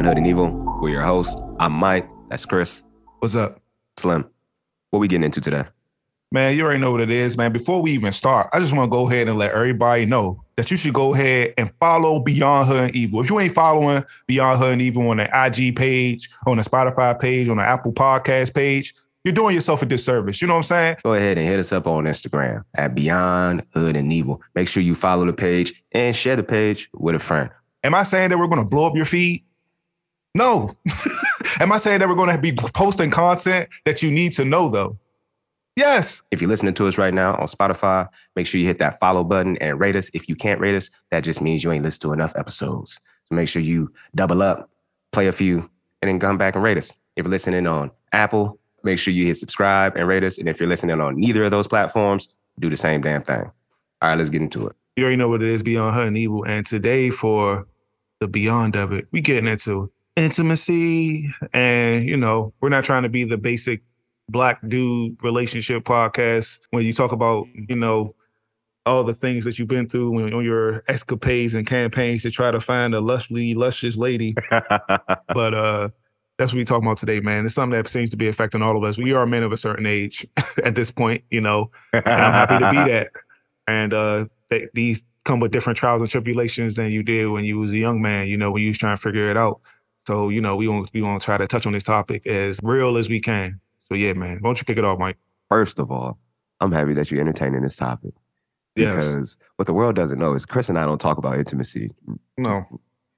Beyond Hood and Evil. We're your host. I'm Mike. That's Chris. What's up? Slim. What we getting into today? Man, you already know what it is, man. Before we even start, I just want to go ahead and let everybody know that you should go ahead and follow Beyond Hood and Evil. If you ain't following Beyond Hood and Evil on the IG page, on the Spotify page, on the Apple Podcast page, you're doing yourself a disservice. You know what I'm saying? Go ahead and hit us up on Instagram at Beyond Hood and Evil. Make sure you follow the page and share the page with a friend. Am I saying that we're going to blow up your feed? No. Am I saying that we're going to be posting content that you need to know, though? Yes. If you're listening to us right now on Spotify, make sure you hit that follow button and rate us. If you can't rate us, that just means you ain't listened to enough episodes. So make sure you double up, play a few, and then come back and rate us. If you're listening on Apple, make sure you hit subscribe and rate us. And if you're listening on neither of those platforms, do the same damn thing. All right, let's get into it. You already know what it is, Beyond Hood and Evil. And today for the beyond of it, we getting into intimacy. And, you know, we're not trying to be the basic black dude relationship podcast when you talk about, you know, all the things that you've been through when, on your escapades and campaigns to try to find a lusciously luscious lady. but uh that's what we're talking about today, man. It's something that seems to be affecting all of us. We are men of a certain age at this point, you know, and I'm happy to be that. And uh, they, these come with different trials and tribulations than you did when you was a young man, you know, when you was trying to figure it out. So, you know, we want we want to try to touch on this topic as real as we can. So, yeah, man, why don't you kick it off, Mike? First of all, I'm happy that you're entertaining this topic. Yes. Because what the world doesn't know is Chris and I don't talk about intimacy. No.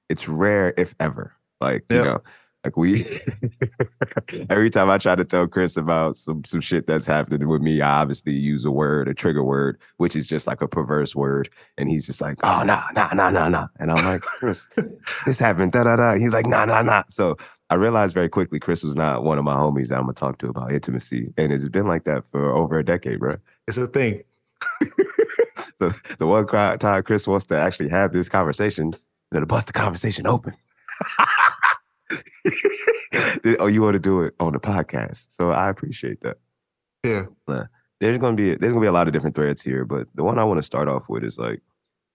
It's rare, if ever. Like, you know, like we every time I try to tell Chris about some some shit that's happening with me, I obviously use a word, a trigger word, which is just like a perverse word. And he's just like, oh nah, nah, nah, nah, nah. And I'm like, Chris, this happened, da da da. He's like, nah, nah, nah. So I realized very quickly Chris was not one of my homies that I'm gonna talk to about intimacy. And it's been like that for over a decade, bro. It's a thing. So the one time Chris wants to actually have this conversation, then to bust the conversation open. oh, you want to do it on the podcast? So I appreciate that. Yeah. There's gonna be there's gonna be a lot of different threads here, but the one I want to start off with is like,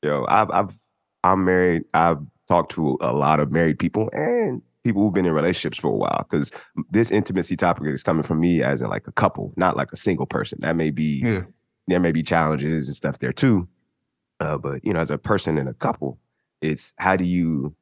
yo, I've I've I'm married. I've talked to a lot of married people and people who've been in relationships for a while because this intimacy topic is coming from me as in like a couple, not like a single person. That may be Yeah. there may be challenges and stuff there too. Uh, but you know, as a person in a couple, it's how do you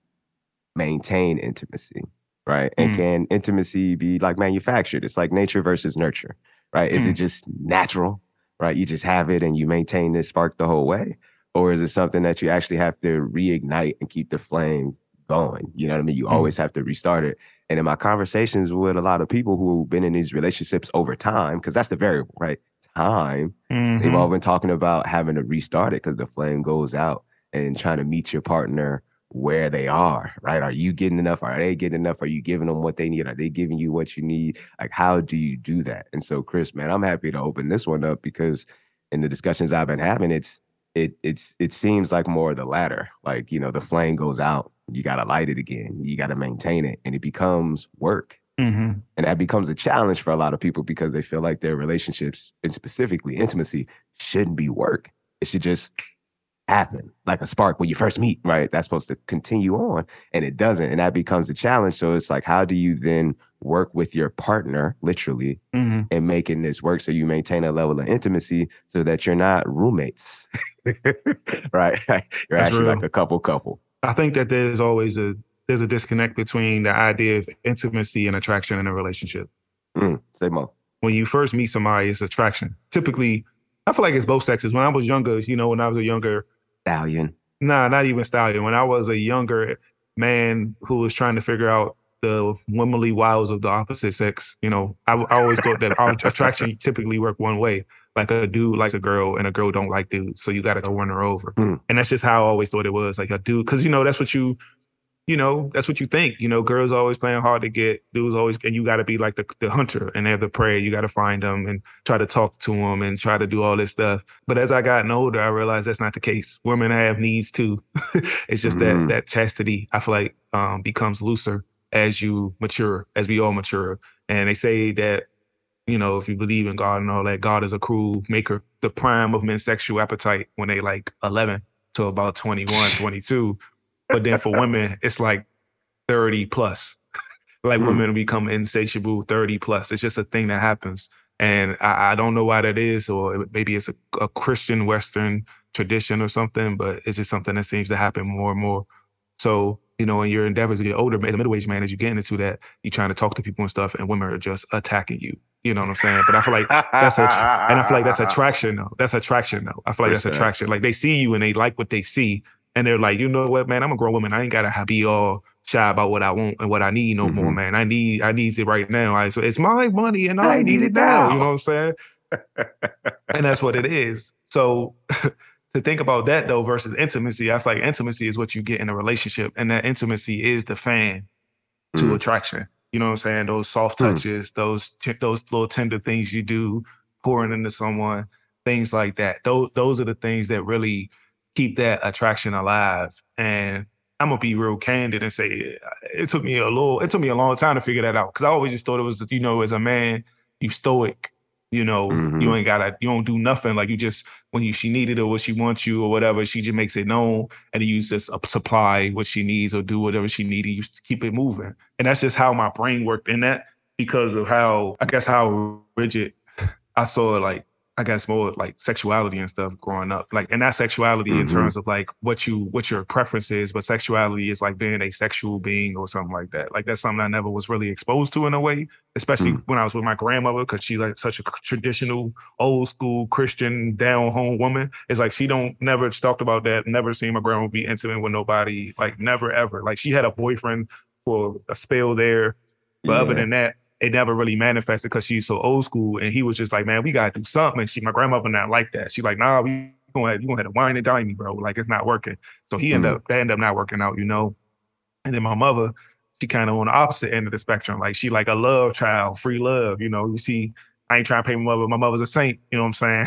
maintain intimacy, right? And Mm. can intimacy be like manufactured? It's like nature versus nurture, right? Is it just natural, right? You just have it and you maintain this spark the whole way, or is it something that you actually have to reignite and keep the flame going? You know what I mean? You Mm. always have to restart it. And in my conversations with a lot of people who've been in these relationships over time, because that's the variable, right? Time They've Mhm. all been talking about having to restart it because the flame goes out and trying to meet your partner where they are, right? Are you getting enough? Are they getting enough? Are you giving them what they need? Are they giving you what you need? Like, how do you do that? And so, Chris, man, I'm happy to open this one up because in the discussions I've been having, it's it it's it seems like more of the latter. Like, you know, the flame goes out, you gotta light it again, you gotta maintain it, and it becomes work. Mhm. And that becomes a challenge for a lot of people because they feel like their relationships, and specifically intimacy, shouldn't be work. It should just happen like a spark when you first meet, right? That's supposed to continue on and it doesn't. And that becomes the challenge. So it's like, how do you then work with your partner, literally, Mhm. and making this work so you maintain a level of intimacy so that you're not roommates, right? You're That's actually like a couple couple. I think that there's always a there's a disconnect between the idea of intimacy and attraction in a relationship. Mm, say more. When you first meet somebody, it's attraction. Typically, I feel like it's both sexes. When I was younger, you know, when I was a younger, Stallion. nah, not even stallion. When I was a younger man who was trying to figure out the womanly wiles of the opposite sex, you know, I, I always thought that attraction typically worked one way. Like a dude likes a girl and a girl don't like dudes, so you got to run her over. Mm. And that's just how I always thought it was. Like a dude, because you know that's what you you know, that's what you think. You know, girls always playing hard to get, dudes always, and you got to be like the, the hunter and they're the prey. You got to find them and try to talk to them and try to do all this stuff. But as I gotten older, I realized that's not the case. Women have needs too. it's just Mhm. that that chastity, I feel like, um, becomes looser as you mature, as we all mature. And they say that, you know, if you believe in God and all that, God is a cruel maker. The prime of men's sexual appetite when they like 11 to about 21, 22. But then for women, it's like 30 plus. like Mm. women become insatiable 30 plus. It's just a thing that happens. And I, I don't know why that is, or maybe it's a, a Christian Western tradition or something, but it's just something that seems to happen more and more. So, you know, in your endeavors to get older, as a middle-aged man, as you get into that, you're trying to talk to people and stuff, and women are just attacking you. You know what I'm saying? But I feel like that's a, and I feel like that's attraction though. That's attraction though. I feel like that's attraction. Like they see you and they like what they see, and they're like, you know what, man, I'm a grown woman. I ain't gotta be all shy about what I want and what I need no more, Mhm. man. I need I need it right now. I, so it's my money and I, I need it now. now. You know what I'm saying? and that's what it is. So to think about that though versus intimacy, I feel like intimacy is what you get in a relationship, and that intimacy is the fan to Mm. attraction. You know what I'm saying? Those soft Mm. touches, those t- those little tender things you do, pouring into someone, things like that. Those those are the things that really keep that attraction alive. And I'm gonna be real candid and say it, it took me a little, it took me a long time to figure that out because I always just thought it was, you know, as a man, you stoic. You know, you Mhm. ain't gotta, you don't do nothing. Like you just when you she needed or what she wants you or whatever, she just makes it known and you just uh, supply what she needs or do whatever she needed. You just keep it moving, and that's just how my brain worked in that because of how I guess how rigid I saw like I guess more like sexuality and stuff growing up. Like and that sexuality in Mhm. terms of like what you what your preference is, but sexuality is like being a sexual being or something like that. Like that's something I never was really exposed to in a way, especially Mm. when I was with my grandmother because she like such a traditional old school Christian down home woman. It's like she don't never talked about that, never seen my grandma be intimate with nobody, like never ever. Like she had a boyfriend for a spell there, but other than that, it never really manifested because she's so old school. And he was just like, man, we gotta do something. And she, my grandmother, not like that. She's like, nah, we gonna have, you gonna have to wine and dine me, bro. Like it's not working. So he ended Mhm. up that ended up not working out, you know. And then my mother, she kind of on the opposite end of the spectrum. Like she like a love child, free love. You know, you see, I ain't trying to pay my mother. My mother's a saint. You know what I'm saying?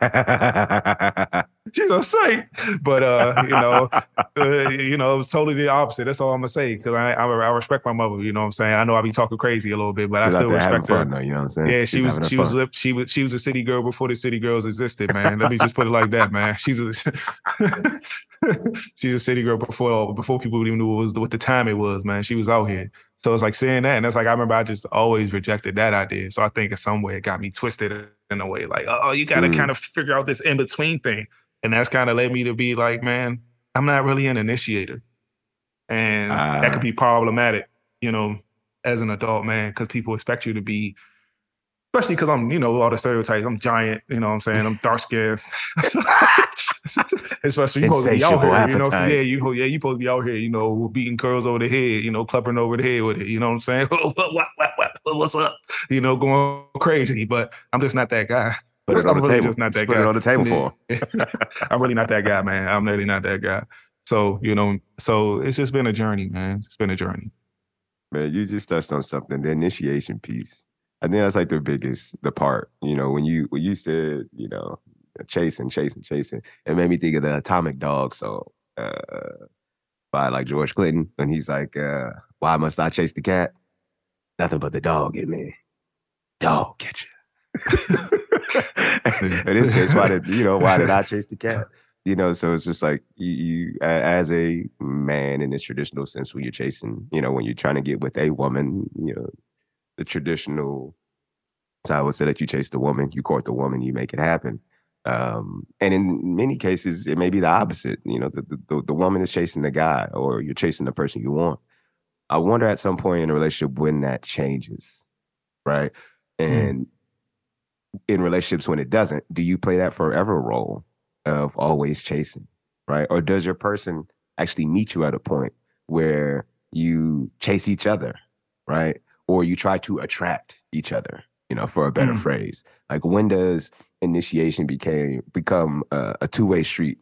She's a saint. But uh, you know, uh, you know, it was totally the opposite. That's all I'm gonna say because I, I I respect my mother. You know what I'm saying? I know I be talking crazy a little bit, but I still respect her. fun, though. You know what I'm saying? Yeah, she Just was she fun. was she was she was a city girl before the city girls existed, man. Let me just put it like that, man. She's a she's a city girl before before people even knew what was what the time it was, man. She was out here. So it's like saying that, and that's like I remember I just always rejected that idea. So I think in some way it got me twisted in a way, like oh, you got to Mm. kind of figure out this in between thing, and that's kind of led me to be like, man, I'm not really an initiator, and that Ah. could be problematic, you know, as an adult man, because people expect you to be especially because I'm, you know, all the stereotypes. I'm giant, you know what I'm saying? I'm dark skinned. especially you supposed to be out here, you know. So, appetite. yeah, you yeah, you supposed to be out here, you know, beating curls over the head, you know, clapping over the head with it, you know what I'm saying? what, what, what, what, what's up? You know, going crazy. But I'm just not that guy. Put it on I'm the really table. just not that put guy. it on the table for for I'm really not that guy, man. I'm really not that guy. So, you know, so it's just been a journey, man. It's been a journey. Man, you just touched on something, the initiation piece. I think that's like the biggest, the part. You know, when you when you said, you know, chasing, chasing, chasing, it made me think of the Atomic Dog song uh, by like George Clinton, when he's like, uh, "Why must I chase the cat? Nothing but the dog in me. Dog catch you." In this case, why did you know why did I chase the cat? You know, so it's just like you, you as a man in this traditional sense, when you're chasing, you know, when you're trying to get with a woman, you know, the traditional so I would say that you chase the woman, you court the woman, you make it happen. Um, and in many cases, it may be the opposite. You know, the, the the woman is chasing the guy, or you're chasing the person you want. I wonder at some point in a relationship when that changes, right? And in relationships when it doesn't, do you play that forever role of always chasing, right? Or does your person actually meet you at a point where you chase each other, right? Or you try to attract each other, you know, for a better Mm. phrase. Like when does initiation became become a, a two way street,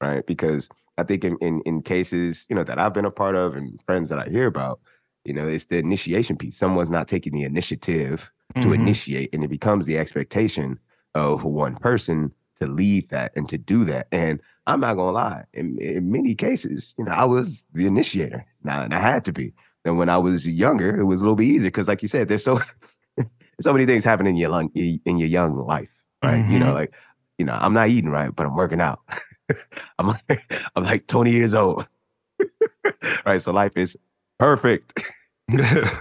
right? Because I think in, in in cases you know that I've been a part of and friends that I hear about, you know, it's the initiation piece. Someone's not taking the initiative to Mhm. initiate, and it becomes the expectation of one person to lead that and to do that. And I'm not gonna lie, in, in many cases, you know, I was the initiator. Now, and I had to be. And when I was younger, it was a little bit easier because, like you said, there's so so many things happen in your young in your young life, right? You know, Mhm. like you know, I'm not eating right, but I'm working out. I'm like I'm like 20 years old, right? So life is perfect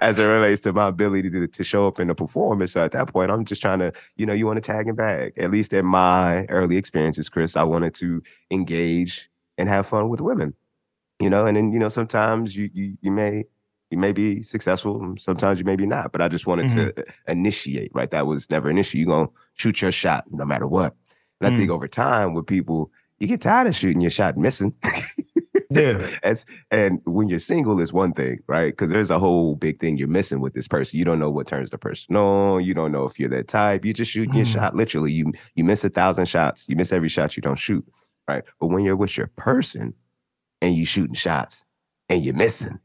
as it relates to my ability to, to show up in the performance. So at that point, I'm just trying to, you know, you want to tag and bag. At least in my early experiences, Chris, I wanted to engage and have fun with women. You know, and then you know sometimes you you you may you may be successful, sometimes you may be not. But I just wanted mm-hmm. to initiate. Right, that was never an issue. You're gonna shoot your shot no matter what. And mm. I think mm. over time with people, you get tired of shooting your shot missing. yeah. and, and when you're single is one thing, right? Because there's a whole big thing you're missing with this person. You don't know what turns the person on. You don't know if you're that type. You just shoot mm. your shot. Literally, you you miss a thousand shots. You miss every shot you don't shoot, right? But when you're with your person and you shooting shots and you're missing,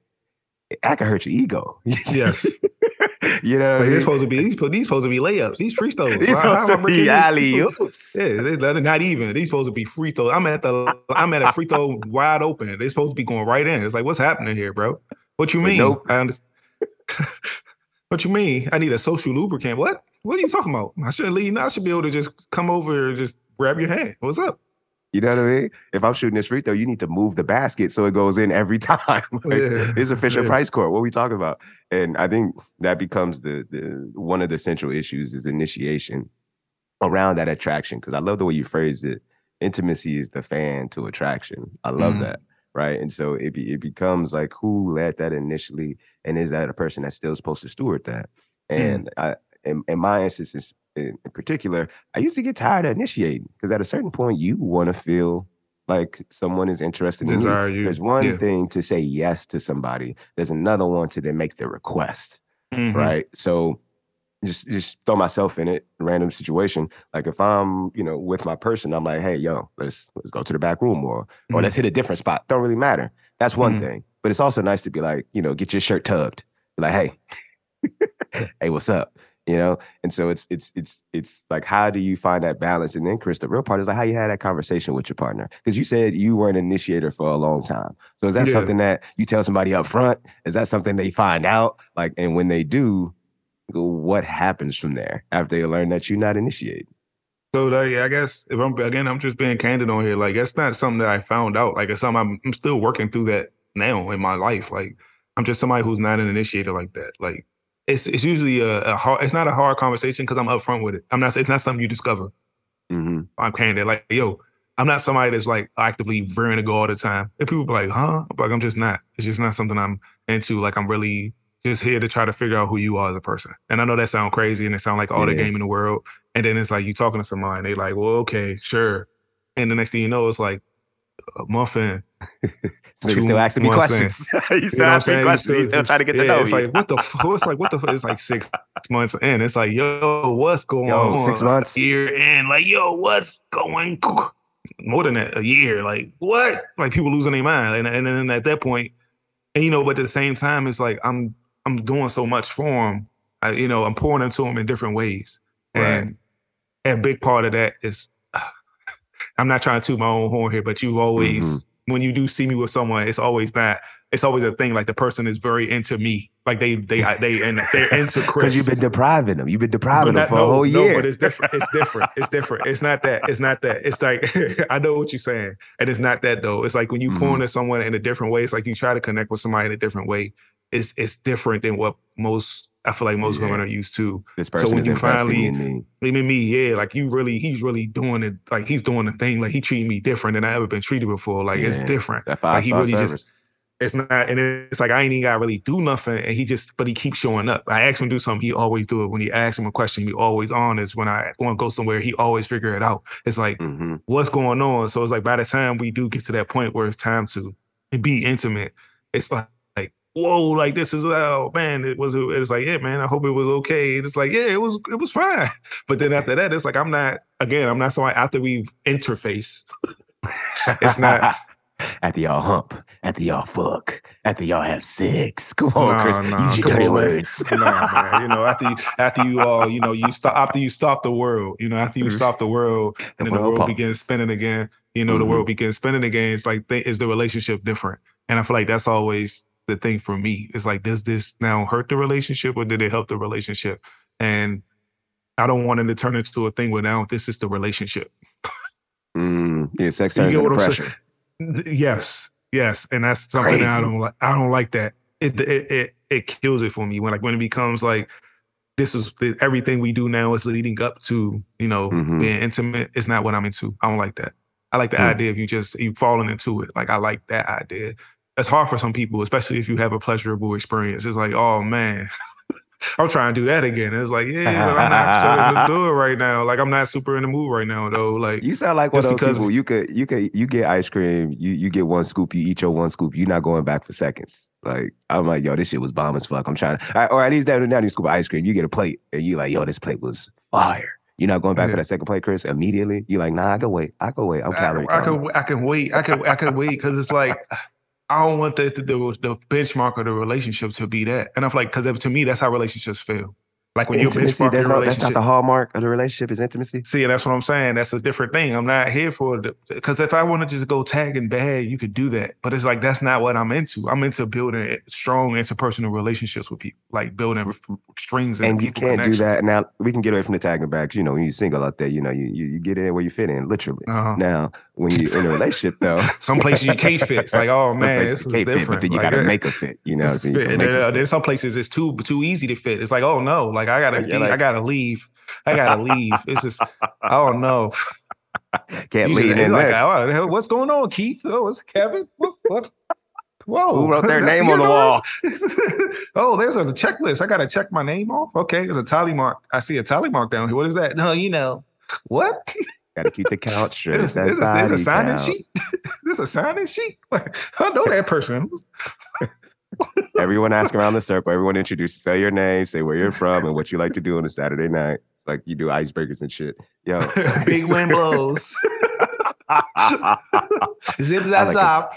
that can hurt your ego. Yes. you know, like, these supposed to be these these supposed to be layups. These free throws. These supposed to be alley oops. Yeah, not even. These supposed to be free throws. I'm at the I'm at a free throw wide open. They're supposed to be going right in. It's like, what's happening here, bro? What you mean? Nope. I understand. what you mean? I need a social lubricant. What? What are you talking about? I shouldn't leave. I should be able to just come over and just grab your hand. What's up? You know what I mean? If I'm shooting this free throw, you need to move the basket so it goes in every time. like, yeah. It's a Fisher yeah. Price court. What are we talking about? And I think that becomes the the one of the central issues is initiation around that attraction. Because I love the way you phrased it. Intimacy is the fan to attraction. I love mm that. Right. And so it be, it becomes like who led that initially, and is that a person that's still supposed to steward that? Mm. And mm I, in, in my instance, in, particular, I used to get tired of initiating because at a certain point, you want to feel like someone is interested Desire in you. There's one yeah. thing to say yes to somebody. There's another one to then make the request. Mm-hmm. Right. So just just throw myself in it, random situation. Like if I'm, you know, with my person, I'm like, hey, yo, let's let's go to the back room or mm-hmm. or let's hit a different spot. Don't really matter. That's one mm-hmm. thing. But it's also nice to be like, you know, get your shirt tugged. Be like, hey, hey, what's up? You know and so it's it's it's it's like how do you find that balance and then chris the real part is like how you had that conversation with your partner because you said you were an initiator for a long time so is that yeah. something that you tell somebody up front is that something they find out like and when they do what happens from there after they learn that you're not initiating so like, I guess if I'm again, I'm just being candid on here. Like it's not something that I found out. Like it's something I'm, I'm still working through that now in my life. Like I'm just somebody who's not an initiator like that. Like it's it's usually a, a hard. It's not a hard conversation because I'm upfront with it. I'm not. It's not something you discover. Mm-hmm. I'm candid. Like yo, I'm not somebody that's like actively veering to go all the time. And people be like, huh? I'm like I'm just not. It's just not something I'm into. Like I'm really just here to try to figure out who you are as a person. And I know that sounds crazy and it sounds like all yeah. the game in the world. And then it's like you talking to somebody and they like, well, okay, sure. And the next thing you know, it's like a muffin. Nigga still asking me questions. He's still asking me questions. He's still trying to get to know it's like what the fuck? It's like what the fuck? It's like six months in. It's like yo, what's going yo, on? Six months. Year in. Like yo, what's going? More than that, a year. Like what? Like people losing their mind. And and then at that point, and you know, but at the same time, it's like I'm I'm doing so much for them. I, you know, I'm pouring into them in different ways, right. and a big part of that is I'm not trying to toot my own horn here, but you've always mm-hmm when you do see me with someone, it's always that it's always a thing like the person is very into me. Like they they they and they're into Chris. Because you've been depriving them. You've been depriving them for no, a whole year. No, but it's different. It's different. It's different. It's not that. It's not that. It's like I know what you're saying. And it's not that though. It's like when you mm-hmm. pour into someone in a different way, it's like you try to connect with somebody in a different way. It's it's different than what most I feel like most yeah. women are used to. This person so when you finally, in me. Maybe me, yeah, like you really, he's really doing it. Like he's doing the thing. Like he treating me different than I ever been treated before. Like yeah. it's different. That five like he really service. just. It's not, and it's like I ain't even gotta really do nothing, and he just, but he keeps showing up. I ask him to do something, he always do it. When he asks him a question, he always honest. When I want to go somewhere, he always figure it out. It's like, mm-hmm. what's going on? So it's like by the time we do get to that point where it's time to be intimate, it's like whoa, like this is oh man, it was it's like, yeah, man, I hope it was okay. And it's like, yeah, it was it was fine. But then after that, it's like I'm not again, I'm not somebody after we interface. it's not after y'all hump, after y'all fuck, after y'all have sex. Come on, nah, Chris, nah, use your dirty on, words. nah, man. You know, after you after you all, you know, you stop after you stop the world, you know, after you mm-hmm. stop the world, the and then the world begins spinning again. You know, mm-hmm. the world begins spinning again. It's like th- is the relationship different? And I feel like that's always the thing for me. It's like, does this now hurt the relationship or did it help the relationship? And I don't want it to turn into a thing where now this is the relationship. mm, yeah, sex turns into pressure. Yes, yes, and that's something that I don't like. I don't like that. it, it it it kills it for me when like when it becomes like this is everything we do now is leading up to you know mm-hmm. being intimate. It's not what I'm into. I don't like that. I like the mm. idea of you just you falling into it. Like I like that idea. It's hard for some people, especially if you have a pleasurable experience. It's like, oh man, I'm trying to do that again. It's like, yeah, but I'm not sure to do it right now. Like I'm not super in the mood right now, though. Like you sound like one of those people. You could, you could, you get ice cream. You you get one scoop. You eat your one scoop. You're not going back for seconds. Like I'm like, yo, this shit was bomb as fuck. I'm trying to, or at least down down you scoop of ice cream. You get a plate, and you like, yo, this plate was fire. You're not going back yeah. for that second plate, Chris. Immediately, you're like, nah, I can wait. I can wait. I'm calorie. I, I can, I can wait. I can, I can wait because it's like I don't want the, the, the benchmark of the relationship to be that. And I'm like, because to me, that's how relationships feel. Like when intimacy, you're benchmarking no, That's not the hallmark of the relationship is intimacy. See, and that's what I'm saying. That's a different thing. I'm not here for it. Because if I want to just go tagging bad, you could do that. But it's like, that's not what I'm into. I'm into building strong interpersonal relationships with people, like building strings. And, and you can't do that. Now, we can get away from the tagging back. You know, when you're single out there, you know, you, you, you get in where you fit in, literally. Uh-huh. Now, when you're in a relationship, though, some places you can't fit. It's like, oh man, this is different. Fit, but then you like, got to make a fit. You know, so you there's uh, some places it's too too easy to fit. It's like, oh no, like I gotta, yeah, like, I gotta gotta leave. I gotta leave. It's just I don't know. Can't leave in like. Oh, what's going on, Keith? Oh, it's Kevin. What's what? Whoa! Who wrote their name on the wall? oh, there's a checklist. I gotta check my name off. Okay, there's a tally mark. I see a tally mark down here. What is that? No, you know what? Gotta keep the count straight. This, this, this, a signing sheet. this a signing sheet. Like, I know that person. everyone ask around the circle. Everyone introduce, say your name, say where you're from, and what you like to do on a Saturday night. It's like you do icebreakers and shit. Yo, big wind blows. Zip zap zap.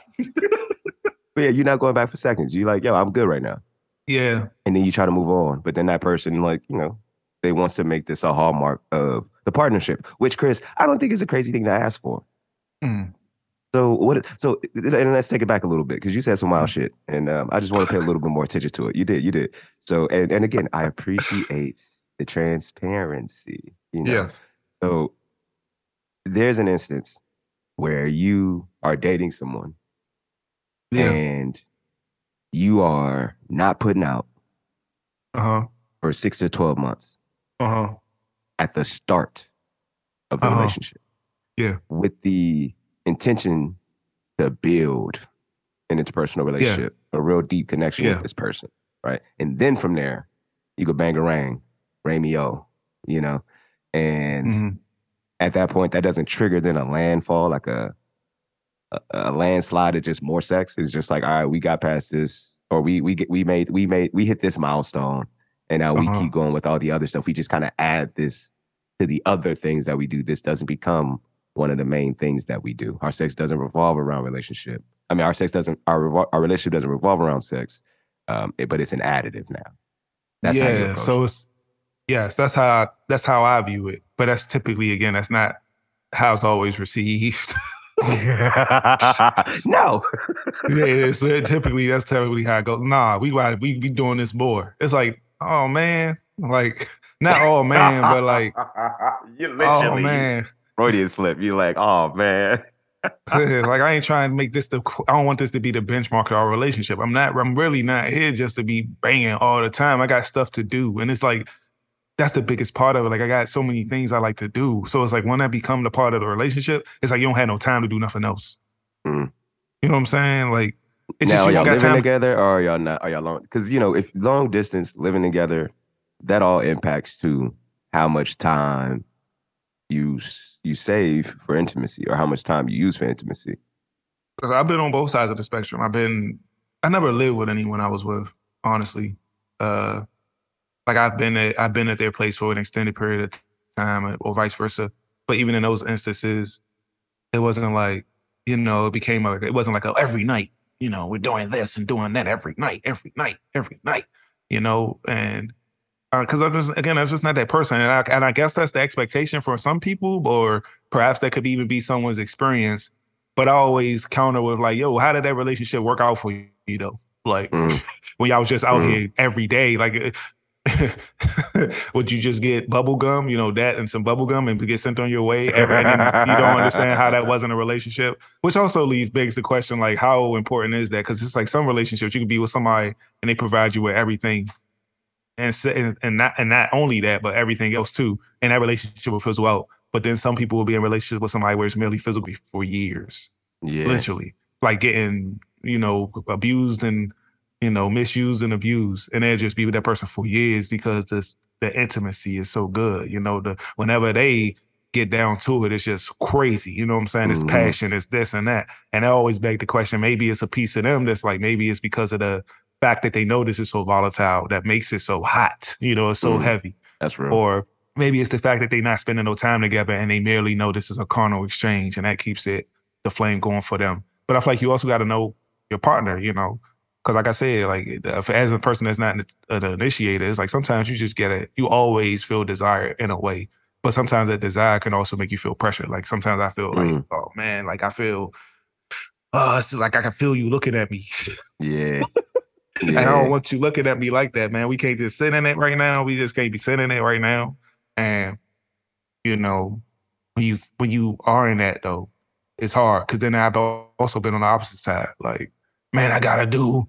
but yeah, you're not going back for seconds. You like, yo, I'm good right now. Yeah. And then you try to move on, but then that person, like, you know, they wants to make this a hallmark of the partnership, which Chris, I don't think is a crazy thing to ask for. Mm. So what? So and let's take it back a little bit because you said some wild mm-hmm. shit, and um, I just want to pay a little bit more attention to it. You did, you did. So and and again, I appreciate the transparency. You know. Yes. So there's an instance where you are dating someone, yeah. and you are not putting out uh-huh. for six to twelve months. Uh-huh. At the start of the uh-huh. relationship. Yeah. With the intention to build an interpersonal relationship, yeah. a real deep connection yeah. with this person, right? And then from there, you go bang a rang, Rameo, you know, and mm-hmm. at that point, that doesn't trigger then a landfall, like a, a a landslide of just more sex. It's just like, all right, we got past this, or we we get we made we made we hit this milestone, and now uh-huh. we keep going with all the other stuff. We just kind of add this to the other things that we do. This doesn't become one of the main things that we do. Our sex doesn't revolve around relationship. I mean, our sex doesn't our our relationship doesn't revolve around sex, um, it, but it's an additive now. That's yeah. so it's yes, that's how that's how I view it. But that's typically again, that's not how it's always received. no. yeah, it's, typically that's typically how it goes. Nah, we we be doing this more. It's like, oh man, like not oh man, but like oh man. Freudian slip. You're like, oh man. like I ain't trying to make this the. I don't want this to be the benchmark of our relationship. I'm not. I'm really not here just to be banging all the time. I got stuff to do, and it's like that's the biggest part of it. Like I got so many things I like to do. So it's like when I become the part of the relationship, it's like you don't have no time to do nothing else. Mm. You know what I'm saying? Like it's now, just you y'all living time. together or are y'all not? Are y'all long? Because you know, if long distance living together, that all impacts to how much time you you save for intimacy or how much time you use for intimacy? I've been on both sides of the spectrum. I've been I never lived with anyone I was with, honestly. Uh like I've been at I've been at their place for an extended period of time or vice versa. But even in those instances, it wasn't like, you know, it became like it wasn't like a, every night, you know, we're doing this and doing that every night, every night, every night, you know, and because uh, I'm just again, that's just not that person, and I, and I guess that's the expectation for some people, or perhaps that could even be someone's experience. But I always counter with like, "Yo, how did that relationship work out for you?" You know, like mm. when y'all was just out mm. here every day, like would you just get bubble gum, you know, that and some bubble gum and get sent on your way? And, and you don't understand how that wasn't a relationship, which also leads begs the question like, how important is that? Because it's like some relationships you can be with somebody and they provide you with everything, and and, and not and not only that, but everything else too, and that relationship will fizzle out. But then some people will be in relationships with somebody where it's merely physical for years, Yeah. literally, like getting you know abused and you know misused and abused, and they'll just be with that person for years because this the intimacy is so good. You know, the whenever they get down to it, it's just crazy. You know what I'm saying? It's Mhm. passion, it's this and that, and I always beg the question: maybe it's a piece of them that's like maybe it's because of the fact that they know this is so volatile that makes it so hot. You know, it's so Mhm. heavy That's real. or maybe it's the fact that they're not spending no time together and they merely know this is a carnal exchange and that keeps it the flame going for them. But I feel like you also got to know your partner, you know, because like I said, like as a person that's not an, an initiator, it's like sometimes you just get it. You always feel desire in a way, but sometimes that desire can also make you feel pressure. Like sometimes I feel like, Mm. oh man, like I feel. Oh, it's like I can feel you looking at me. yeah. And I don't want you looking at me like that, man. We can't just sit in it right now. We just can't be sitting in it right now. And you know, when you when you are in that though, it's hard because then I've also been on the opposite side. Like, man, I gotta do,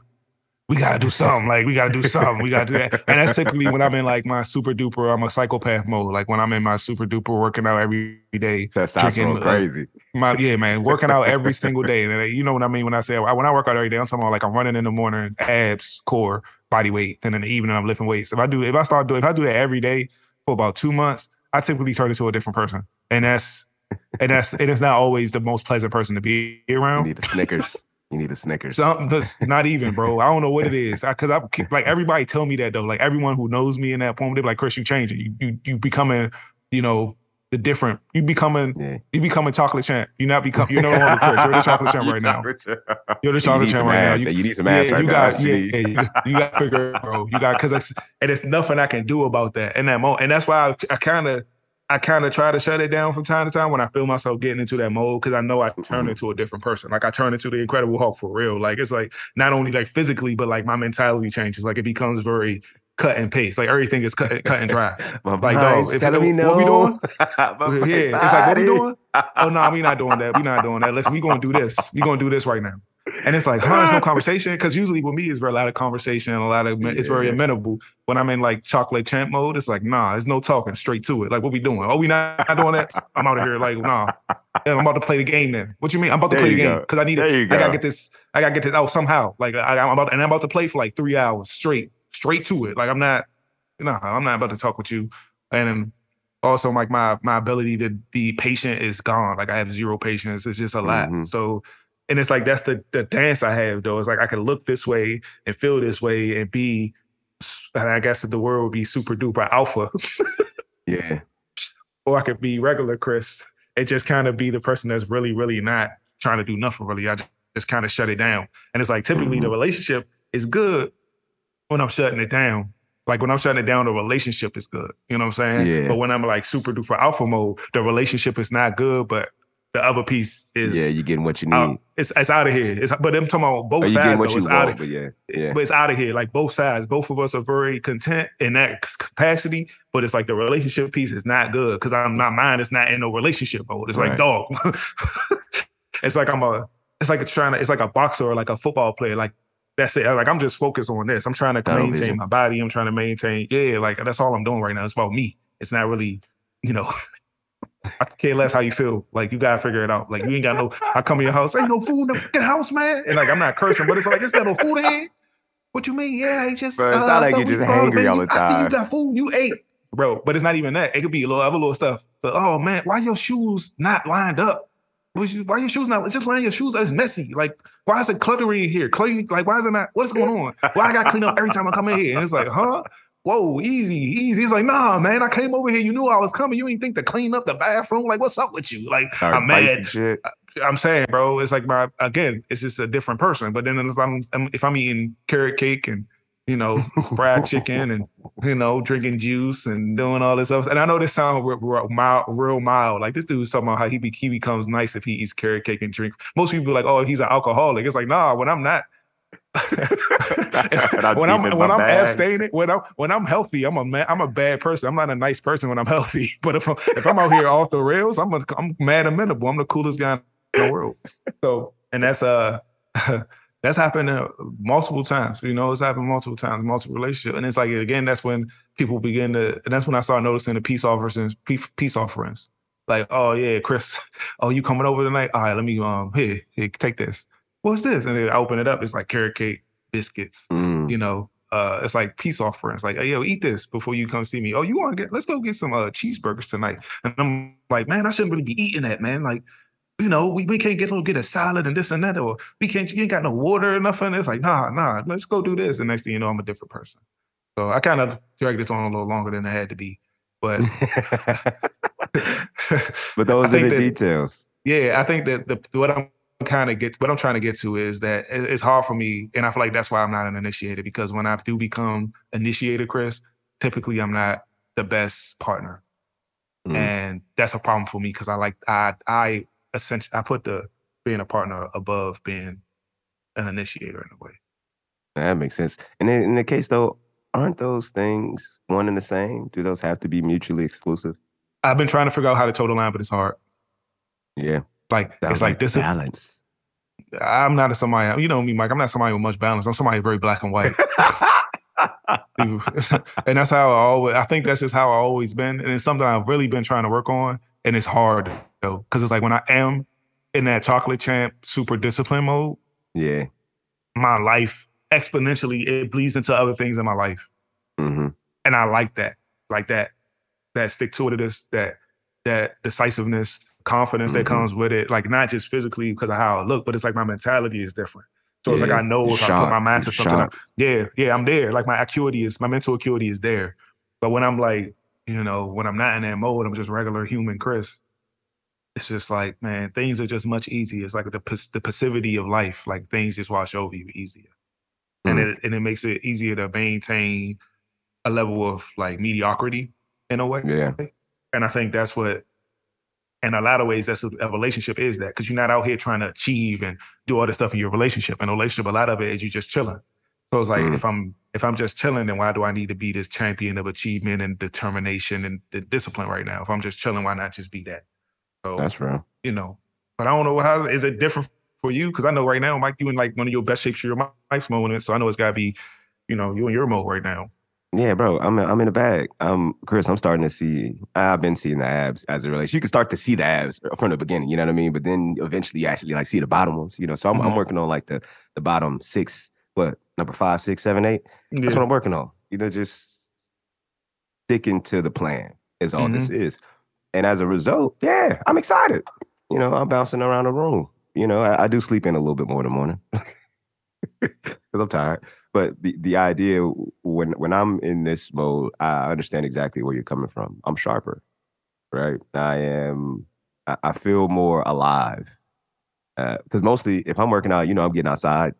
we gotta do something. Like, we gotta do something. We gotta do that. And that's typically when I'm in like my super duper, I'm a psychopath mode. Like when I'm in my super duper working out every day. That's drinking, uh, crazy. My yeah, man, working out every single day, and uh, you know what I mean when I say when I work out every day. I'm talking about like I'm running in the morning, abs, core, body weight. Then in the evening, I'm lifting weights. If I do, if I start doing, if I do that every day for about two months, I typically turn into a different person, and that's and that's it is not always the most pleasant person to be You around. need a Snickers. You need a Snickers. Something that's not even, bro. I don't know what it is. I, Because I, keep like everybody tell me that though. Like everyone who knows me in that point, they're like, Chris, you changing. You you you becoming, you know, the different. You becoming yeah. you becoming chocolate champ. You're not become. You're no longer Chris. You're the chocolate champ You right now. You're the You chocolate champ right now. You, You need some ass yeah, right you now. got, yeah, you yeah, you, you got to figure, it, bro. You got because it's and it's nothing I can do about that in that moment, and that's why I, I kind of. I kind of try to shut it down from time to time when I feel myself getting into that mode because I know I turn Mhm. into a different person. Like I turn into the Incredible Hulk for real. Like it's like not only like physically, but like my mentality changes. Like it becomes very cut and paste. Like everything is cut, cut and dry. My Like, dog, if- me what we no. doing? Yeah, it's like what we doing? Oh no, we not doing that. We not doing that. Listen, we gonna do this. We gonna do this right now. And it's like, huh? There's no conversation because usually with me it's very a lot of conversation, a lot of it's very Yeah. amenable. When I'm in like chocolate champ mode, it's like, nah, there's no talking, straight to it. Like, what we doing? Oh, we not, doing that. I'm out of here. Like, nah, Yeah, I'm about to play the game. Then what you mean? I'm about to There play the you game because I need it. you I gotta get this. I gotta get this out somehow. Like, I, I'm about and I'm about to play for like three hours straight, straight to it. Like, I'm not, no, I'm not about to talk with you. And also like my my ability to be patient is gone. Like I have zero patience. It's just a lot. Mhm. So and it's like that's the the dance I have though. It's like I can look this way and feel this way and be and I guess the word would be super duper alpha. Yeah. or I could be regular Chris and just kind of be the person that's really, really not trying to do nothing really. I just, just kind of shut it down. And it's like typically the Mhm. relationship is good when I'm shutting it down. Like when I'm shutting it down, the relationship is good. You know what I'm saying? Yeah. But when I'm like super duper alpha mode, the relationship is not good, but the other piece is yeah, you're getting what you need. out. It's it's out of here. It's but I'm talking about both oh, you sides. getting what though. you It's out want, of but yeah. Yeah. but it's out of here. Like both sides, both of us are very content in that capacity. But it's like the relationship piece is not good because I'm not mine. It's not in no relationship mode. It's like dog. it's like I'm a. It's like a trying to. It's like a boxer or like a football player. Like that's it. Like I'm just focused on this. I'm trying to Tunnel maintain vision. my body. I'm trying to maintain. Yeah, like that's all I'm doing right now. It's about me. It's not really, you know. I care less how you feel. Like you gotta figure it out. Like you ain't got no. I come in your house, ain't no food in the fucking house, man. And like I'm not cursing, but it's like it's not no food in here. What you mean? Yeah, I just. Bro, it's uh, not like you're just brought hangry all baby. the I see you got food. You ate, bro. But it's not even that. It could be a little other little stuff. But oh man, why your shoes not lined up? Was you- Why your shoes not? It's just laying your shoes. It's messy. Like why is it cluttery in here? Clean. Like why is it not? What's going on? Why I got to clean up every time I come in here? And it's like, huh? Whoa, easy, easy. It's like, nah, man. I came over here. You knew I was coming. You ain't think to clean up the bathroom. Like, what's up with you? Like, Start I'm mad. I'm saying, bro, it's like my again, it's just a different person. But then if I'm if I'm eating carrot cake and you know fried chicken and you know drinking juice and doing all this stuff, and I know this sounds real, real mild, real mild. Like this dude's talking about how he be, he becomes nice if he eats carrot cake and drinks. Most people be like, oh, he's an alcoholic. It's like, nah, when I'm not. when I'm when I'm abstaining, when I'm when I'm healthy, I'm a man, I'm a bad person. I'm not a nice person when I'm healthy. But if I'm if I'm out here off the rails, I'm a, I'm mad amenable. I'm the coolest guy in the world. So and that's uh that's happened uh, multiple times. You know, it's happened multiple times, multiple relationships, and it's like again, that's when people begin to, and that's when I started noticing the peace offerings, peace offerings. Like, oh yeah, Chris, oh you coming over tonight? All right, let me um here, here take this. What's this? And then I open it up. It's like carrot cake, biscuits. Mm. You know, uh, it's like peace offerings. Like, hey, yo, eat this before you come see me. Oh, you want to get? Let's go get some uh, cheeseburgers tonight. And I'm like, man, I shouldn't really be eating that, man. Like, you know, we, we can't get a little get a salad and this and that, or we can't, you ain't got no water or nothing. It's like, nah, nah, let's go do this. And next thing you know, I'm a different person. So I kind of dragged this on a little longer than it had to be. But but those are the that, details. Yeah, I think that the what I'm kind of get what I'm trying to get to is that it's hard for me, and I feel like that's why I'm not an initiator because when I do become initiated, Chris, typically I'm not the best partner, mm. and that's a problem for me because I like I I essentially I put the being a partner above being an initiator in a way. That makes sense. And in, in the case though, aren't those things one and the same? Do those have to be mutually exclusive? I've been trying to figure out how to toe the line, but it's hard. Yeah. Like Sounds it's like, like this balance. I'm not a somebody, you know me, Mike. I'm not somebody with much balance. I'm somebody very black and white. and that's how I always I think that's just how I always been. And it's something I've really been trying to work on. And it's hard though. Cause it's like when I am in that chocolate champ super discipline mode, yeah, my life exponentially it bleeds into other things in my life. Mm-hmm. And I like that. Like that, that stick to it, that that decisiveness, confidence mm-hmm. that comes with it. Like not just physically because of how I look, but it's like my mentality is different. So yeah. it's like I know if I put my mind to something, yeah, yeah, I'm there. Like my acuity is my mental acuity is there. But when I'm like, you know, when I'm not in that mode, I'm just regular human Chris. It's just like, man, things are just much easier. It's like the the passivity of life. Like things just wash over you easier, mm. and it and it makes it easier to maintain a level of like mediocrity in a way. Yeah. And I think that's what in a lot of ways, that's what a relationship is that because you're not out here trying to achieve and do all this stuff in your relationship. In a relationship, a lot of it is you just chilling. So it's like mm. if I'm if I'm just chilling, then why do I need to be this champion of achievement and determination and the discipline right now? If I'm just chilling, why not just be that? So that's real. You know, but I don't know how is it different for you because I know right now, Mike, you in like one of your best shapes of your life moment. So I know it's got to be, you know, you in your mode right now. Yeah, bro, I'm I'm in the bag. Um, Chris, I'm starting to see. I've been seeing the abs as a relation. You can start to see the abs from the beginning. You know what I mean? But then eventually, you actually like see the bottom ones. You know, so I'm, mm-hmm. I'm working on like the the bottom six, what number five, six, seven, eight. Yeah. That's what I'm working on. You know, just sticking to the plan is all mm-hmm. this is. And as a result, yeah, I'm excited. You know, I'm bouncing around the room. You know, I, I do sleep in a little bit more in the morning because I'm tired but the, the idea when when I'm in this mode, I understand exactly where you're coming from. I'm sharper, right? I am. I, I feel more alive because uh, mostly if I'm working out, you know, I'm getting outside,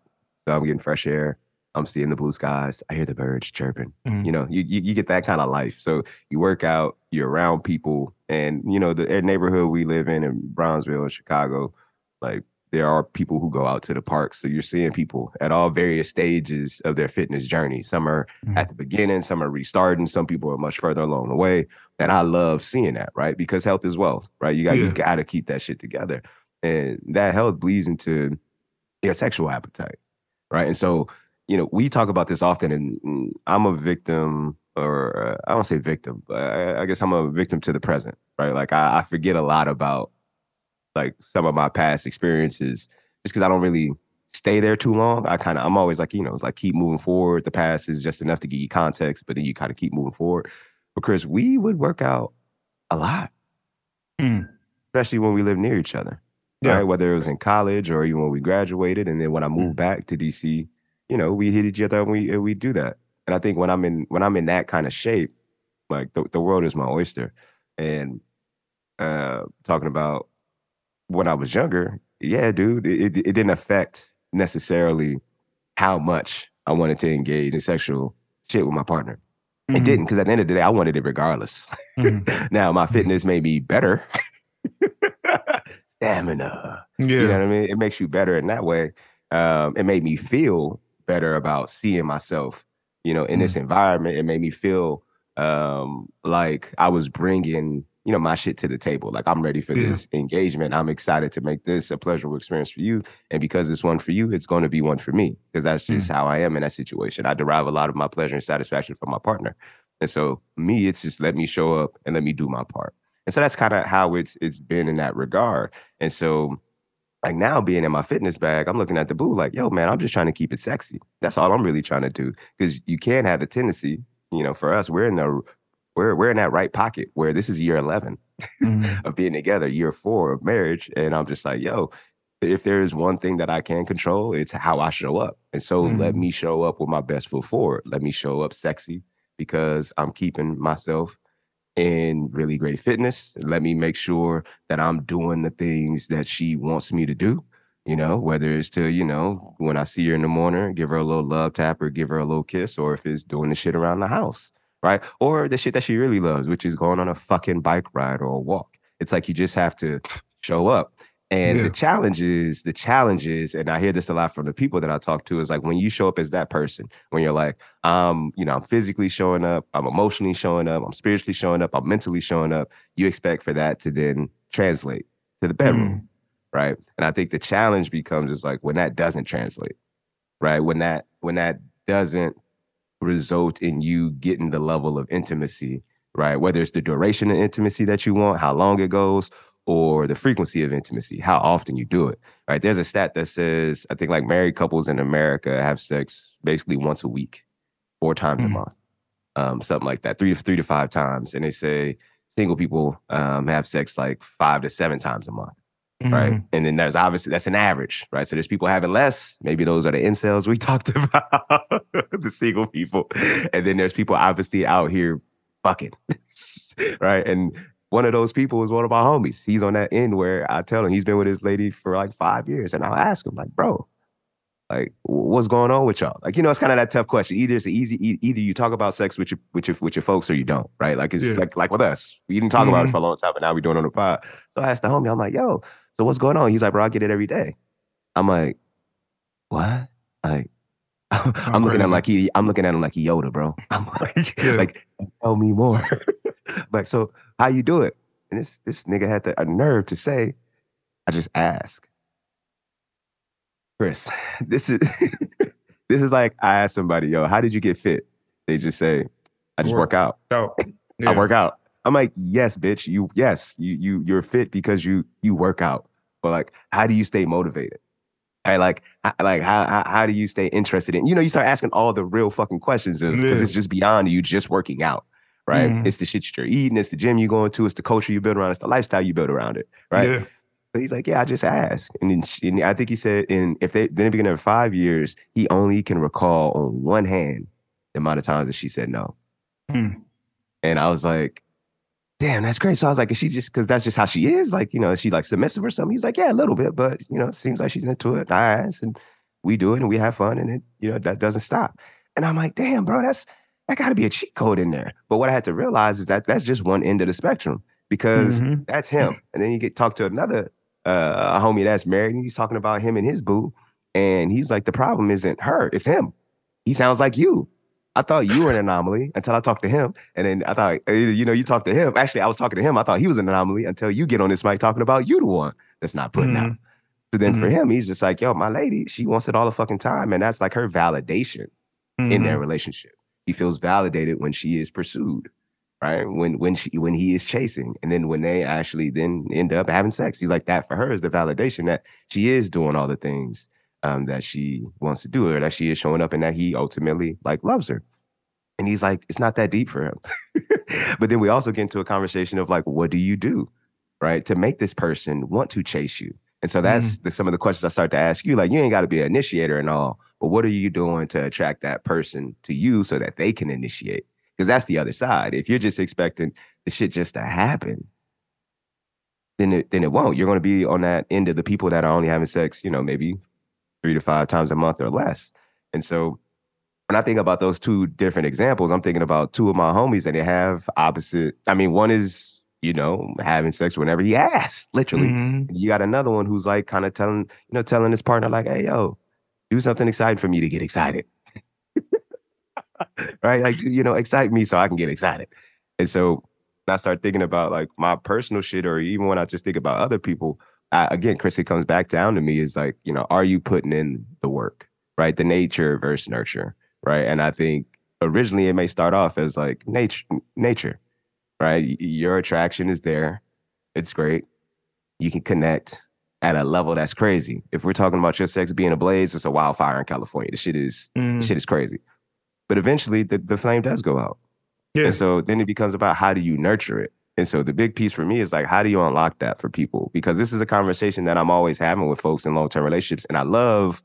so I'm getting fresh air. I'm seeing the blue skies. I hear the birds chirping. Mm. You know, you, you, you get that kind of life. So you work out, you're around people, and you know the neighborhood we live in in Bronzeville, Chicago. Like there are people who go out to the park. So you're seeing people at all various stages of their fitness journey. Some are mm-hmm. at the beginning, some are restarting, some people are much further along the way. And I love seeing that, right? Because health is wealth, right? You got yeah. you got to keep that shit together. And that health bleeds into your sexual appetite, right? And so, you know, we talk about this often, and I'm a victim, or uh, I don't say victim, but I, I, guess I'm a victim to the present, right? Like I, I forget a lot about like some of my past experiences just because I don't really stay there too long. I kind of I'm always like, you know, like keep moving forward. The past is just enough to give you context, but then you kind of keep moving forward. But Chris, we would work out a lot. Mm. Especially when we live near each other. Yeah. Right? Whether it was in college or even when we graduated. And then when I moved mm. back to DC, you know, we hit each other and we and we do that. And I think when I'm in when I'm in that kind of shape, like the, the world is my oyster. And uh talking about when I was younger, yeah, dude, it, it didn't affect necessarily how much I wanted to engage in sexual shit with my partner. Mm-hmm. It didn't, because at the end of the day, I wanted it regardless. Mm-hmm. now my fitness may be better. Stamina. Yeah. You know what I mean? It makes you better in that way. Um, it made me feel better about seeing myself, you know, in this Mm. environment. It made me feel um like I was bringing you know my shit to the table. Like i'm ready for Yeah. this engagement. I'm excited to make this a pleasurable experience for you. And because it's one for you it's going to be one for me because that's just mm. how i am in that situation. I derive a lot of my pleasure and satisfaction from my partner. And so me it's just let me show up and let me do my part. And so that's kind of how it's it's been in that regard. And so like now being in my fitness bag, I'm looking at the boo like, yo, man, I'm just trying to keep it sexy. That's all I'm really trying to do. Because you can't have the tendency, you know, for us, we're in the we're we're in that right pocket where this is year 11 Mhm. of being together, year four of marriage. And I'm just like, yo, if there is one thing that I can control, it's how I show up. And so let Mhm. me show up with my best foot forward. Let me show up sexy because I'm keeping myself in really great fitness. Let me make sure that I'm doing the things that she wants me to do. You know, whether it's to, you know, when I see her in the morning, give her a little love tap or give her a little kiss, or if it's doing the shit around the house, right? Or the shit that she really loves, which is going on a fucking bike ride or a walk. It's like you just have to show up. And Yeah. the challenge is, the challenge is, and I hear this a lot from the people that I talk to, is like when you show up as that person, when you're like, um, you know, I'm physically showing up, I'm emotionally showing up, I'm spiritually showing up, I'm mentally showing up, you expect for that to then translate to the bedroom, right? And I think the challenge becomes is like when that doesn't translate, right? When that when that doesn't result in you getting the level of intimacy, right? Whether it's the duration of intimacy that you want, how long it goes, or the frequency of intimacy, how often you do it. Right. There's a stat that says I think like married couples in America have sex basically once a week, four times a Mm. month, um, something like that, three to three to five times. And they say single people um, have sex like five to seven times a month right? Mhm. And then there's obviously that's an average, right? So there's people having less. Maybe those are the incels we talked about, the single people. And then there's people obviously out here fucking, right? And one of those people is one of my homies. He's on that end where I tell him he's been with his lady for like five years, and I'll ask him like, bro. Like, what's going on with y'all? Like, you know, it's kind of that tough question. Either it's easy, either you talk about sex with your with your with your folks or you don't, right? Like, it's Yeah. like like with us. We didn't talk about it Mhm. for a long time, but now we're doing it on the pod. So I asked the homie, I'm like, yo, so what's going on? He's like, bro, I get it every day. I'm like, what? Like, I'm Sound looking at him like he, I'm looking at him like he Yoda, bro. I'm like, Yeah. like, tell me more. like, so how you do it? And this this nigga had the a nerve to say, I just ask. Chris, this is this is like I asked somebody, yo, how did you get fit? They just say, I just Work. work out. Oh, I work out. I'm like, yes, bitch. You yes, you you you're fit because you you work out. But like, how do you stay motivated? Right? Like, h- like how, how how do you stay interested in? You know, you start asking all the real fucking questions because Yeah. it's just beyond you just working out. Right? Mhm. It's the shit you're eating. It's the gym you're going to. It's the culture you build around. It's the lifestyle you build around it. Right? Yeah. But he's like, yeah, I just asked. And then she, and I think he said, in if they then the beginning of five years, he only can recall on one hand the amount of times that she said no. Mm. And I was like, damn, that's great. So I was like, is she just because that's just how she is? Like, you know, is she like submissive or something? He's like, yeah, a little bit, but you know, it seems like she's into it. I ask and we do it and we have fun and it, you know, that doesn't stop. And I'm like, damn, bro, that's that gotta be a cheat code in there. But what I had to realize is that that's just one end of the spectrum because Mhm. that's him. And then you get talk to another uh, a homie that's married and he's talking about him and his boo. And he's like, the problem isn't her, it's him. He sounds like you. I thought you were an anomaly until I talked to him. And then I thought, uh, you know, you talked to him. Actually, I was talking to him. I thought he was an anomaly until you get on this mic talking about you the one that's not putting out. Mhm. So then for Mhm. him, he's just like, yo, my lady, she wants it all the fucking time. And that's like her validation in their Mhm. relationship. He feels validated when she is pursued, right? When when she when he is chasing, and then when they actually then end up having sex, he's like that for her is the validation that she is doing all the things um, that she wants to do, or that she is showing up, and that he ultimately like loves her. And he's like, it's not that deep for him. but then we also get into a conversation of like, what do you do, right, to make this person want to chase you? And so that's the, some of the questions I start to ask you. Like, you ain't got to be an initiator and all, but what are you doing to attract that person to you so that they can initiate? Because that's the other side. If you're just expecting the shit just to happen, then it then it won't. You're going to be on that end of the people that are only having sex, you know, maybe three to five times a month or less. And so when I think about those two different examples, I'm thinking about two of my homies and they have opposite. I mean, one is, you know, having sex whenever he asks, literally. Mhm. You got another one who's like kind of telling, you know, telling his partner, like, hey, yo, Do something exciting for me to get excited. right? Like, you know, excite me so I can get excited. And so I start thinking about like my personal shit, or even when I just think about other people, I, again, Chris, it comes back down to me is like, you know, are you putting in the work, right? The nature versus nurture, right? And I think originally it may start off as like nature, nature, right? Your attraction is there. It's great. You can connect at a level that's crazy. If we're talking about your sex being a blaze, it's a wildfire in California. The shit is mm. the shit is crazy. But eventually the, the flame does go out. Yeah. And so then it becomes about how do you nurture it? And so the big piece for me is like, how do you unlock that for people? Because this is a conversation that I'm always having with folks in long term relationships. And I love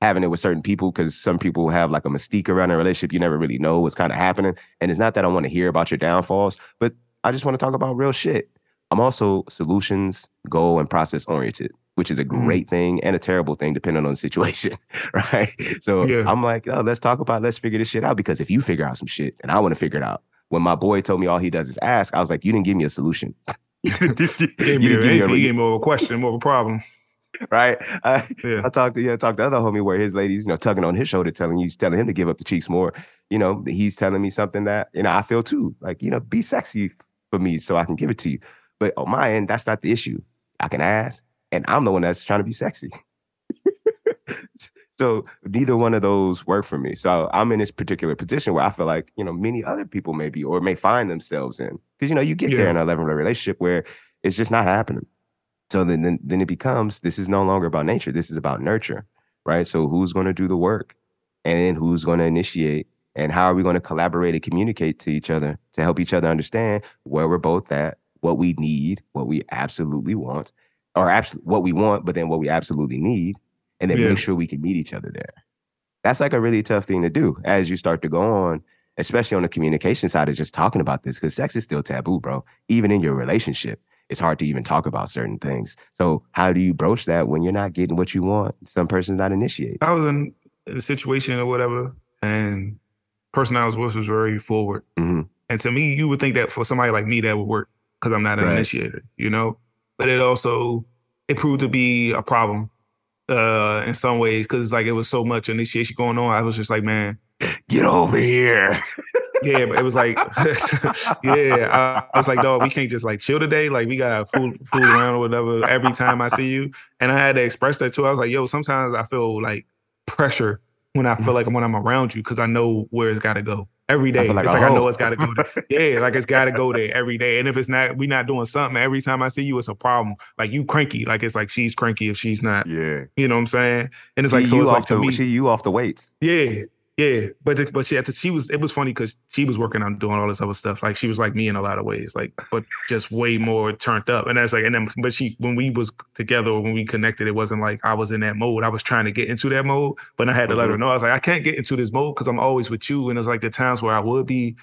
having it with certain people because some people have like a mystique around a relationship. You never really know what's kind of happening. And it's not that I want to hear about your downfalls, but I just want to talk about real shit. I'm also solutions, goal, and process oriented which is a mm-hmm. great mm. thing and a terrible thing depending on the situation, right? So yeah. I'm like, oh, let's talk about, let's figure this shit out because if you figure out some shit and I want to figure it out, when my boy told me all he does is ask, I was like, you didn't give me a solution. you didn't give me. You gave me a question, more of a problem. Right. I, yeah. I talked to yeah, I talked to other homie where his ladies, you know, tugging on his shoulder, telling you, telling him to give up the cheeks more. You know, he's telling me something that, you know, I feel too. Like, you know, be sexy for me so I can give it to you. But on my end, that's not the issue. I can ask, and I'm the one that's trying to be sexy. so neither one of those work for me. So I'm in this particular position where I feel like, you know, many other people may be or may find themselves in. Because you know, you get yeah. there in a level of relationship where it's just not happening. So then, then then it becomes this is no longer about nature. This is about nurture. Right. So who's going to do the work? And then who's going to initiate? And how are we going to collaborate and communicate to each other to help each other understand where we're both at, what we need, what we absolutely want, or absolutely what we want, but then what we absolutely need, and then yeah. make sure we can meet each other there. That's like a really tough thing to do as you start to go on, especially on the communication side of just talking about this, because sex is still taboo, bro. Even in your relationship, it's hard to even talk about certain things. So how do you broach that when you're not getting what you want? Some person's not initiating. I was in a situation or whatever, and person I was with was very forward. Mm-hmm. And to me, you would think that for somebody like me, that would work because I'm not an right. initiator, you know? But it also, it proved to be a problem uh, in some ways because like it was so much initiation going on. I was just like, man, get over here. yeah, but it was like, yeah, I, I was like, dog, we can't just like chill today. Like we gotta fool, fool around or whatever every time I see you. And I had to express that too. I was like, yo, sometimes I feel like pressure when I feel mm-hmm. like when I'm around you because I know where it's got to go every day. Like, it's like. I know it's got to go there. yeah, like it's got to go there every day. And if it's not, we not doing something. Every time I see you, it's a problem. Like you cranky. Like it's like she's cranky if she's not. Yeah. You know what I'm saying? And it's like so. You it's off like the, me, she you off the weights. Yeah. Yeah, but but she had to, she was it was funny because she was working on doing all this other stuff. Like she was like me in a lot of ways, like but just way more turned up. And that's like and then but she when we was together when we connected, it wasn't like I was in that mode. I was trying to get into that mode, but I had to mm-hmm. let her mm-hmm. know. I was like, I can't get into this mode because I'm always with you. And it's like the times where I would be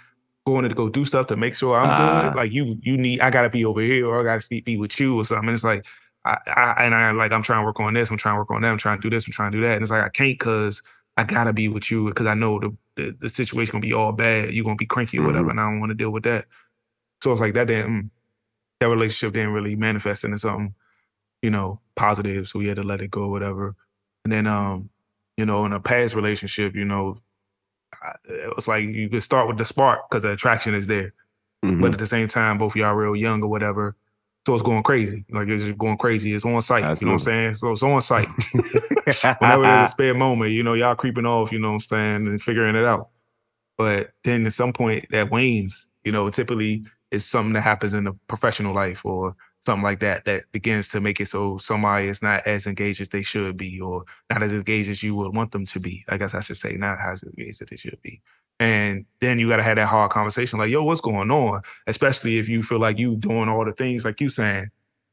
going to go do stuff to make sure I'm uh, good. Ah. Like you you need I gotta be over here or I gotta be with you or something. And it's like I, I and I like I'm trying to work on this, I'm trying to work on that, I'm trying to do this, I'm trying to do that. And it's like I can't cause I gotta be with you because I know the, the, the situation gonna be all bad. You're gonna be cranky or whatever, mm-hmm. and I don't want to deal with that. So it's like that didn't that relationship didn't really manifest into something, you know, positive. So we had to let it go, or whatever. And then um, you know, in a past relationship, you know, it was like you could start with the spark because the attraction is there. Mm-hmm. But at the same time, both y'all real young or whatever. So it's going crazy. Like it's just going crazy. It's on site. Absolutely. You know what I'm saying? So it's on site. Whenever there's a spare moment, you know, y'all creeping off, you know what I'm saying, and figuring it out. But then at some point that wanes, you know, typically it's something that happens in the professional life or something like that that begins to make it so somebody is not as engaged as they should be or not as engaged as you would want them to be. I guess I should say not as engaged as they should be. And then you got to have that hard conversation like, yo, what's going on? Especially if you feel like you doing all the things like you saying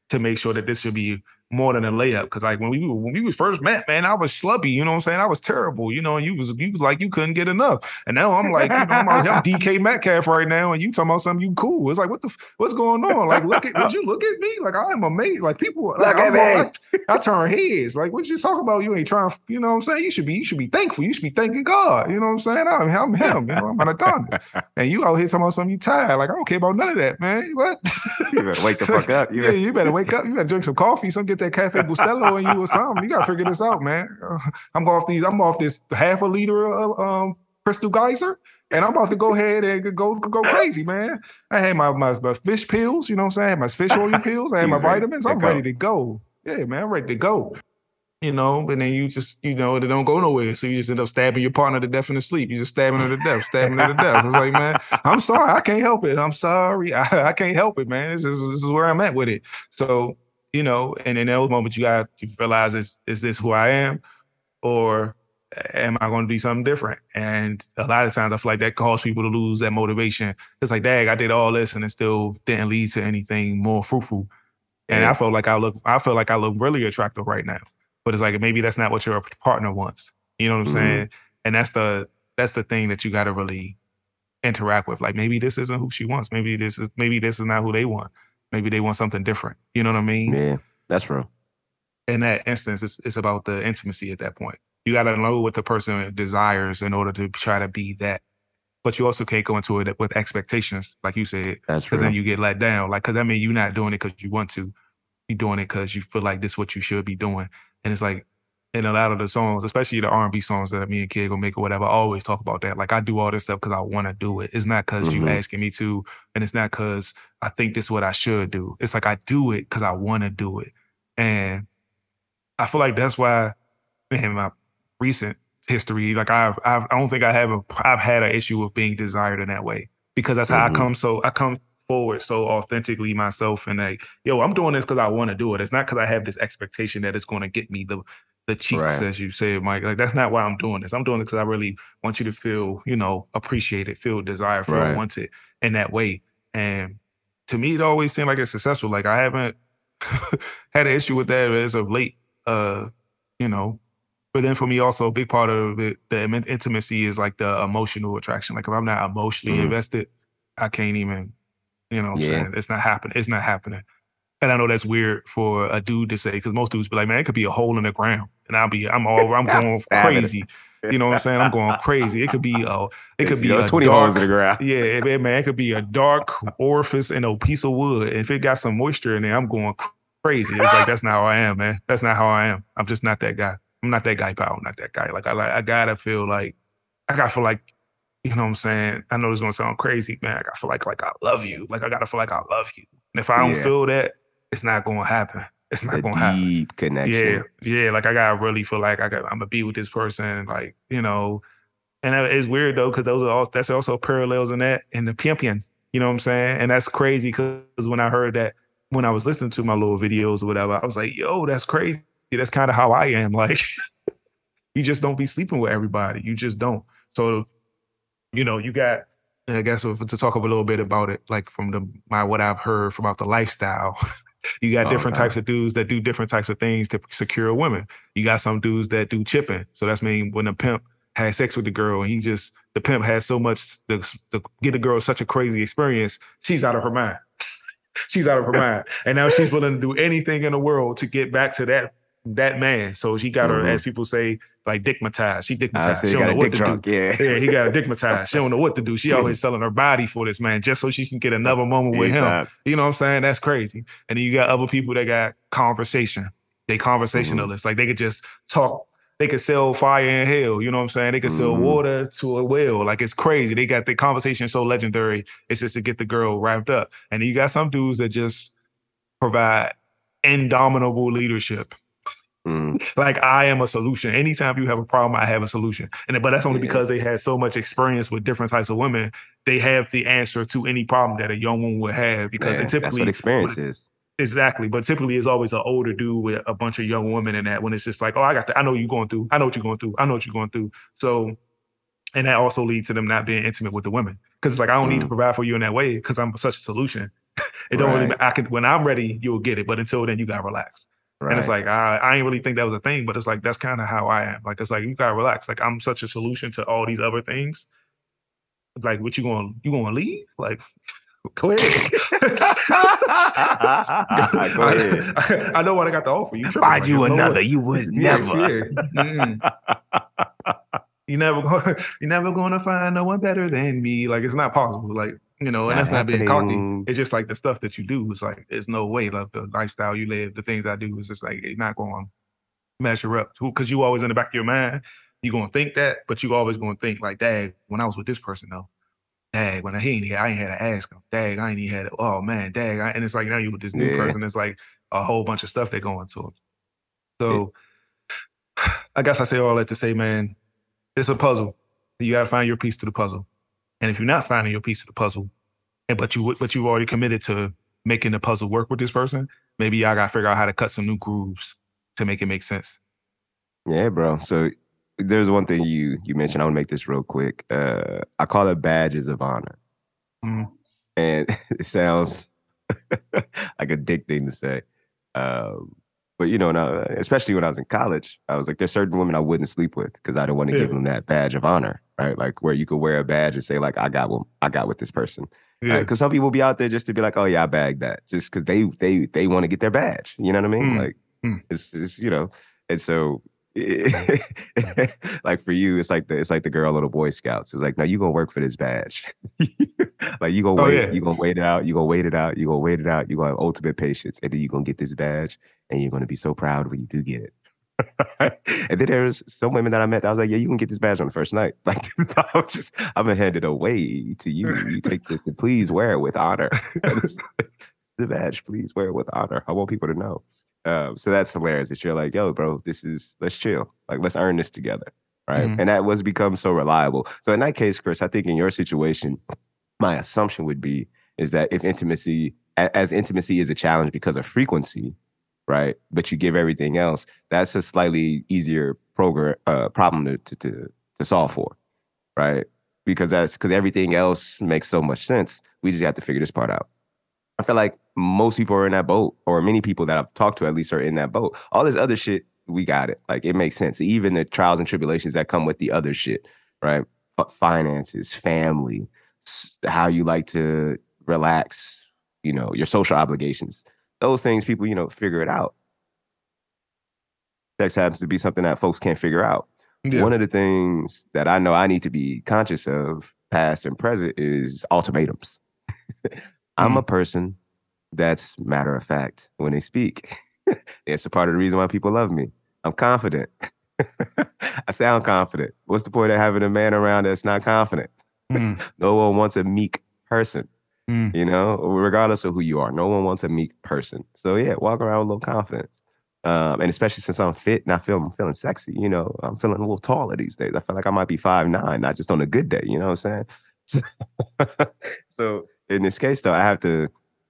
to make sure that this should be more than a layup. Cause like when we when we was first met, man, I was schlubby, you know what I'm saying? I was terrible, you know, and you was you was like you couldn't get enough. And now I'm like, you know, I'm, I'm DK Metcalf right now, and you talking about something you cool. It's like, what the what's going on? Like, look at would you look at me? Like I am amazed. Like people like, look at me. Like, I turn heads. Like, what you talking about? You ain't trying, you know what I'm saying? You should be, you should be thankful. You should be thanking God. You know what I'm saying? I'm, I'm him, you know, I'm an Adonis. And you out here talking about something you tired. Like, I don't care about none of that, man. What? you better wake the fuck up. You yeah, you better wake up. You better drink some coffee, some get get that Cafe Bustelo in you or something. You gotta figure this out, man. I'm off these. I'm off this half a liter of um, Crystal Geyser, and I'm about to go ahead and go go crazy, man. I had my, my, my fish pills, you know what I'm saying? I had my fish oil pills. I had my vitamins. I'm ready to go. Yeah, man, I'm ready to go you know, and then you just, you know, they don't go nowhere. So you just end up stabbing your partner to death in the sleep. You just stabbing her to death, stabbing her to death. It's like, man, I'm sorry, I can't help it. I'm sorry, I, I can't help it, man. This is, this is where I'm at with it. So, you know, and in those moments, you got to realize is is this who I am, or am I going to do something different? And a lot of times, I feel like that causes people to lose that motivation. It's like, dang, I did all this, and it still didn't lead to anything more fruitful. And yeah. I felt like I look, I feel like I look really attractive right now but it's like maybe that's not what your partner wants. You know what I'm mm-hmm. saying? And that's the that's the thing that you got to really interact with. Like maybe this isn't who she wants. Maybe this is maybe this is not who they want. Maybe they want something different. You know what I mean? Yeah, that's real. In that instance, it's it's about the intimacy at that point. You got to know what the person desires in order to try to be that. But you also can't go into it with expectations, like you said, That's because then you get let down. Like, because I mean, you're not doing it because you want to. You're doing it because you feel like this is what you should be doing. And it's like in a lot of the songs, especially the R and B songs that me and Kid go make or whatever, I always talk about that. Like I do all this stuff because I want to do it. It's not because mm-hmm. you asking me to, and it's not because I think this is what I should do. It's like I do it because I want to do it, and I feel like that's why, in my recent history, like I've, I've I don't think I have a I've had an issue with being desired in that way because that's how mm-hmm. I come. So I come forward so authentically myself and like, yo, I'm doing this because I want to do it. It's not because I have this expectation that it's going to get me the the cheeks, right. as you say, Mike. Like that's not why I'm doing this. I'm doing it because I really want you to feel, you know, appreciated, feel desired, feel right. wanted in that way. And to me, it always seemed like it's successful. Like I haven't had an issue with that as of late. Uh, you know, but then for me, also a big part of it, the intimacy is like the emotional attraction. Like if I'm not emotionally mm-hmm. invested, I can't even you know what I'm saying? It's not happening. It's not happening. And I know that's weird for a dude to say, because most dudes be like, man, it could be a hole in the ground. And I'll be, I'm all, I'm going crazy. You know what I'm saying? I'm going crazy. It could be a, it could be a 20 dark, holes in the ground. Yeah, man, it could be a dark orifice in a piece of wood. If it got some moisture in there, I'm going crazy. It's like that's not how I am, man. That's not how I am. I'm just not that guy. I'm not that guy, pal. I'm not that guy. Like I like I gotta feel like I gotta feel like you know what I'm saying? I know is gonna sound crazy, man. I gotta feel like like I love you. Like I gotta feel like I love you. And if I don't yeah. feel that, it's not gonna happen. It's not gonna happen. Deep connection. Yeah, yeah. Like I gotta really feel like I got I'm gonna be with this person. Like you know, and it's weird though because those are all that's also parallels in that in the pimping. You know what I'm saying? And that's crazy because when I heard that when I was listening to my little videos or whatever, I was like, yo, that's crazy. That's kind of how I am. Like, you just don't be sleeping with everybody. You just don't. So you know, you got I guess to talk a little bit about it, like from the my what I've heard from about the lifestyle. you got oh, different types of dudes that do different types of things to secure women. You got some dudes that do chipping. So that's mean when a pimp has sex with the girl and he just the pimp has so much to, to get the girl such a crazy experience, she's out of her mind. she's out of her mind. And now she's willing to do anything in the world to get back to that that man. So she got mm-hmm. her, as people say, like dickmatized. She dickmatized. She don't know what to drunk, do. Yeah. yeah, he got a dickmatized. She don't know what to do. She always selling her body for this man just so she can get another moment with him. You know what I'm saying? That's crazy. And then you got other people that got conversation. They conversationalists. Mm-hmm. Like they could just talk. They could sell fire and hell. You know what I'm saying? They could mm-hmm. sell water to a well. Like it's crazy. They got the conversation so legendary. It's just to get the girl wrapped up. And you got some dudes that just provide indomitable leadership Mm. Like I am a solution. Anytime you have a problem, I have a solution. And but that's only yeah. because they had so much experience with different types of women. They have the answer to any problem that a young woman would have because yeah, typically that's what experience is. Exactly, but typically it's always an older dude with a bunch of young women in that when it's just like, oh, I got, the, I know you're going through, I know what you're going through, I know what you're going through. So, and that also leads to them not being intimate with the women because it's like I don't mm. need to mm. provide for you in that way because I'm such a solution. it don't really, I can when I'm ready, you'll get it, but until then, you gotta relax. Right. And it's like I, I ain't really think that was a thing, but it's like that's kind of how I am. Like it's like you gotta relax. Like I'm such a solution to all these other things. Like what you going you going to leave? Like go ahead. go ahead. I, I, know what I got to offer. You find you another. You was never. Mm. you never you're never gonna find no one better than me. Like it's not possible. Like You know, and Not that's not being cocky. It's just like the stuff that you do. It's like there's no way. Like the lifestyle you live, the things I do is just like it's not going to measure up because you always in the back of your mind, you're gonna think that, but you always gonna think like, dang, when I was with this person though, dang, when I he ain't here, I ain't had to ask him. Dang, I ain't even had to, oh man, dang. I, and it's like now you with this new Yeah. person, it's like a whole bunch of stuff that go into it. So I guess I say all that to say, man, it's a puzzle. You gotta find your piece to the puzzle. And if you're not finding your piece of the puzzle, and but you but you've already committed to making the puzzle work with this person, maybe y'all gotta figure out how to cut some new grooves to make it make sense. Yeah, bro. So there's one thing you you mentioned. I want to make this real quick. Uh, I call it badges of honor, Mm. and it sounds like a dick thing to say. Um, but you know, now, especially when I was in college, I was like, there's certain women I wouldn't sleep with because I don't want to give them that badge of honor, right? Like where you could wear a badge and say, like, I got one, I got with this person. Yeah. Because some people be out there just to be like, oh yeah, I bagged that, just because they they they want to get their badge. You know what I mean? Mm. Like Mm. it's, it's you know, and so like for you, it's like the it's like the girl the Boy Scouts. It's like, no, you gonna work for this badge. like you gonna Oh, wait, yeah. you gonna wait it out, you gonna wait it out, you gonna wait it out, you gonna have ultimate patience, and then you're gonna get this badge, and you're gonna be so proud when you do get it. and then there's some women that I met. that I was like, yeah, you can get this badge on the first night. Like I was just, I'm gonna hand it away to you. You take this and please wear it with honor. The badge, please wear it with honor. I want people to know. Um, so that's hilarious that you're like, yo, bro, this is let's chill. Like let's earn this together. Right. Mhm. And that was become so reliable. So in that case, Chris, I think in your situation, my assumption would be is that if intimacy as intimacy is a challenge because of frequency, right? But you give everything else, that's a slightly easier program uh, problem to, to to to solve for, right? Because that's because everything else makes so much sense. We just have to figure this part out. I feel like most people are in that boat, or many people that I've talked to at least are in that boat. All this other shit, we got it. Like it makes sense. Even the trials and tribulations that come with the other shit, right? Finances, family, how you like to relax, you know, your social obligations. Those things, people, you know, figure it out. Sex happens to be something that folks can't figure out. Yeah. One of the things that I know I need to be conscious of, past and present, is ultimatums. I'm a person that's matter of fact when they speak. it's a part of the reason why people love me. I'm confident. I sound confident. What's the point of having a man around that's not confident? Mm, No one wants a meek person, mm. you know, regardless of who you are. No one wants a meek person. So yeah, walk around with a little confidence. Um, and especially since I'm fit and I feel I'm feeling sexy, you know, I'm feeling a little taller these days. I feel like I might be five nine, not just on a good day, you know what I'm saying? So, so in this case, though, I have to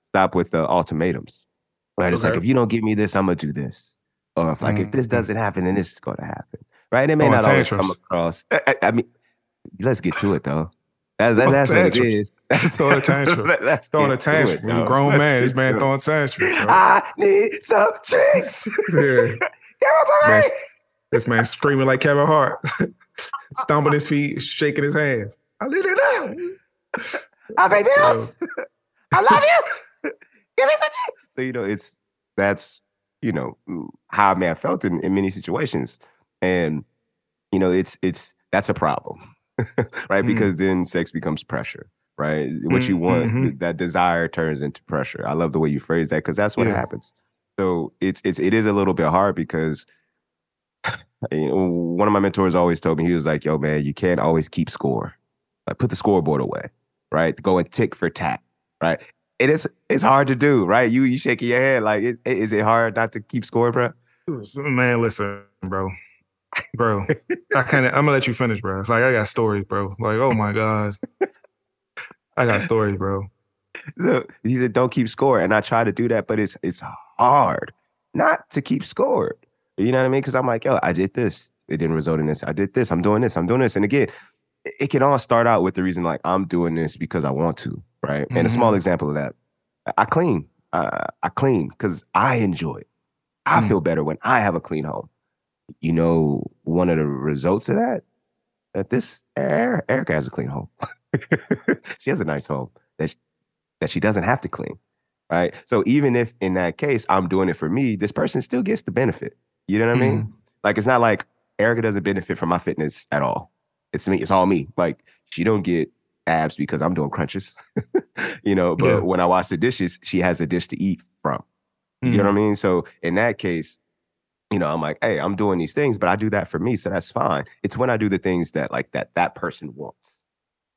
stop with the ultimatums. Right? It's like if you don't give me this, I'm gonna do this. Or if like if this Mm. doesn't happen, then this is gonna happen. Right? And it may Throwing not always come across. I- I mean, let's get to it though. That, that, that's what it tantrums. That's Throwing a tantrum. Let- let's Throwing a tantrum. it, He's a grown Let's man. This get man to throwing tantrums. bro. I need some drinks. Yeah. Give it to Man. This man screaming like Kevin Hart, stomping his feet, shaking his hands. I lit it out. I pay bills. I love you. Give me some drinks. So you know, it's that's you know how a man felt in, in many situations, and you know, it's it's that's a problem, right? Mm. Because then sex becomes pressure, right? What you want, Mhm. that desire turns into pressure. I love the way you phrase that because that's what Yeah. happens. So it's it's it is a little bit hard because you know, one of my mentors always told me he was like, "Yo, man, you can't always keep score. Like, put the scoreboard away, right? Go and tick for tat, right? It is it's hard to do, right? You you shaking your head like, is, is it hard not to keep score, bro? Man, listen, bro. Bro, I kind of I'm gonna let you finish, bro. Like I got stories, bro. Like, oh my God. I got stories, bro. So he said, "Don't keep score," and I try to do that, but it's it's hard not to keep score. You know what I mean? Because I'm like, yo, I did this. It didn't result in this. I did this. I'm doing this. I'm doing this. And again, it- can all start out with the reason like I'm doing this because I want to, right? And a small example of that, I- I clean. Uh, I clean because I enjoy it. I Mm. feel better when I have a clean home. You know, one of the results of that, that this Er- Erica has a clean home. she has a nice home that she, that she doesn't have to clean, right? So even if in that case I'm doing it for me, this person still gets the benefit. You know what I mean? Like it's not like Erica doesn't benefit from my fitness at all. It's me. It's all me. Like she don't get abs because I'm doing crunches, you know. But Yeah. when I wash the dishes, she has a dish to eat from. You Mm-hmm. know what I mean? So in that case, you know, I'm like, hey, I'm doing these things, but I do that for me, so that's fine. It's when I do the things that like that that person wants,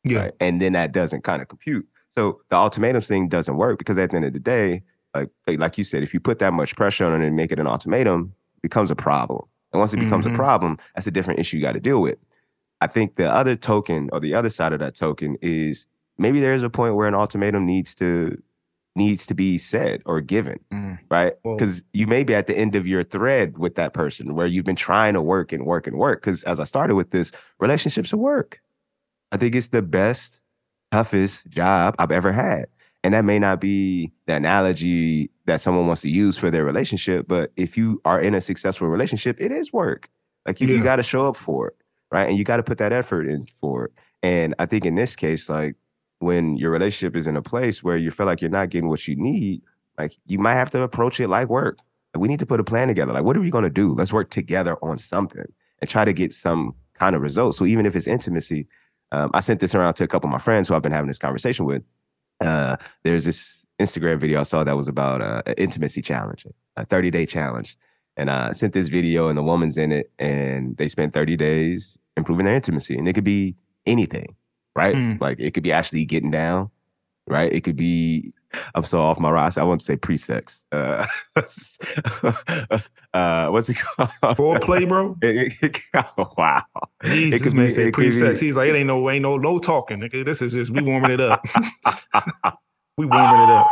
Yeah. right? And then that doesn't kind of compute. So the ultimatums thing doesn't work because at the end of the day, like like you said, if you put that much pressure on it and make it an ultimatum, it becomes a problem. And once it becomes Mhm. a problem, that's a different issue you got to deal with. I think the other token or the other side of that token is maybe there's a point where an ultimatum needs to needs to be said or given, Mm. right? Because you may be at the end of your thread with that person where you've been trying to work and work and work. Because as I started with this, relationships are work. I think it's the best, toughest job I've ever had. And that may not be the analogy that someone wants to use for their relationship, but if you are in a successful relationship, it is work. Like you, you got to show up for it, right? And you got to put that effort in for it. And I think in this case, like when your relationship is in a place where you feel like you're not getting what you need, like you might have to approach it like work. Like, we need to put a plan together. Like, what are we going to do? Let's work together on something and try to get some kind of result. So even if it's intimacy, um, I sent this around to a couple of my friends who I've been having this conversation with. Uh, there's this Instagram video I saw that was about uh, an intimacy challenge, a 30 day challenge. And I sent this video, and the woman's in it, and they spent 30 days improving their intimacy. And it could be anything, right? Mm. Like it could be actually getting down, right? It could be, I'm so off my roster. I want to say pre sex. Uh, uh, what's it called? Foreplay, bro. It- it- it- oh, wow. Jesus, It could man be- it pre-sex. be- He's like, it ain't no, ain't no, no talking. nigga. This is just we warming it up. we warming it up.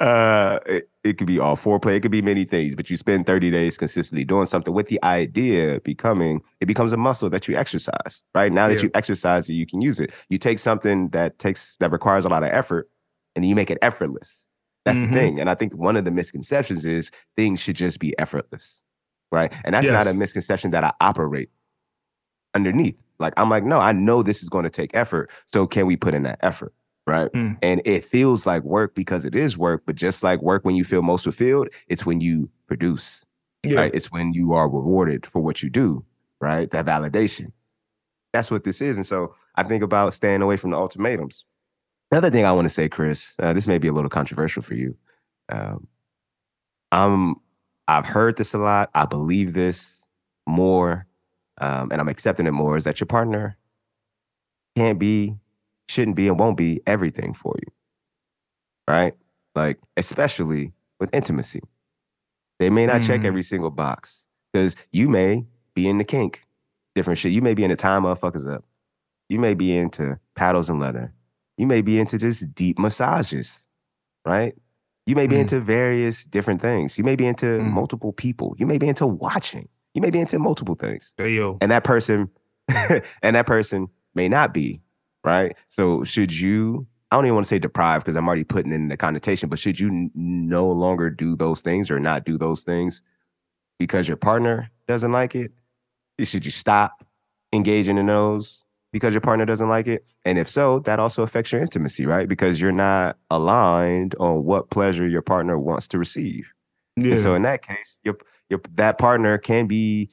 uh it, could be all foreplay it could be many things but you spend 30 days consistently doing something with the idea becoming it becomes a muscle that you exercise right? Now that you exercise it you can use it. You take something that takes that requires a lot of effort and you make it effortless. That's Mhm. the thing and i think one of the misconceptions is things should just be effortless right? And that's not a misconception that i operate underneath. Like i'm like no i know this is going to take effort so can we put in that effort right? Mm. and it feels like work because it is work but just like work when you feel most fulfilled it's when you produce Yeah. right? It's when you are rewarded for what you do right? That validation. That's what this is and so i think about staying away from the ultimatums. Another thing i want to say chris uh, this may be a little controversial for you um, i'm i've heard this a lot i believe this more um, and i'm accepting it more is that your partner can't be shouldn't be and won't be everything for you. Right? Like, especially with intimacy. They may not check Mm. every single box because you may be in the kink, different shit. You may be into time motherfuckers up. You may be into paddles and leather. You may be into just deep massages, right? You may be Mm. into various different things. You may be into Mm. multiple people. You may be into watching. You may be into multiple things Hey, yo. and that person and that person may not be right? So should you i don't even want to say deprive because i'm already putting in the connotation but should you n- no longer do those things or not do those things because your partner doesn't like it? Should you stop engaging in those because your partner doesn't like it? And if so that also affects your intimacy right? Because you're not aligned on what pleasure your partner wants to receive. Yeah. and so in that case, your your that partner can be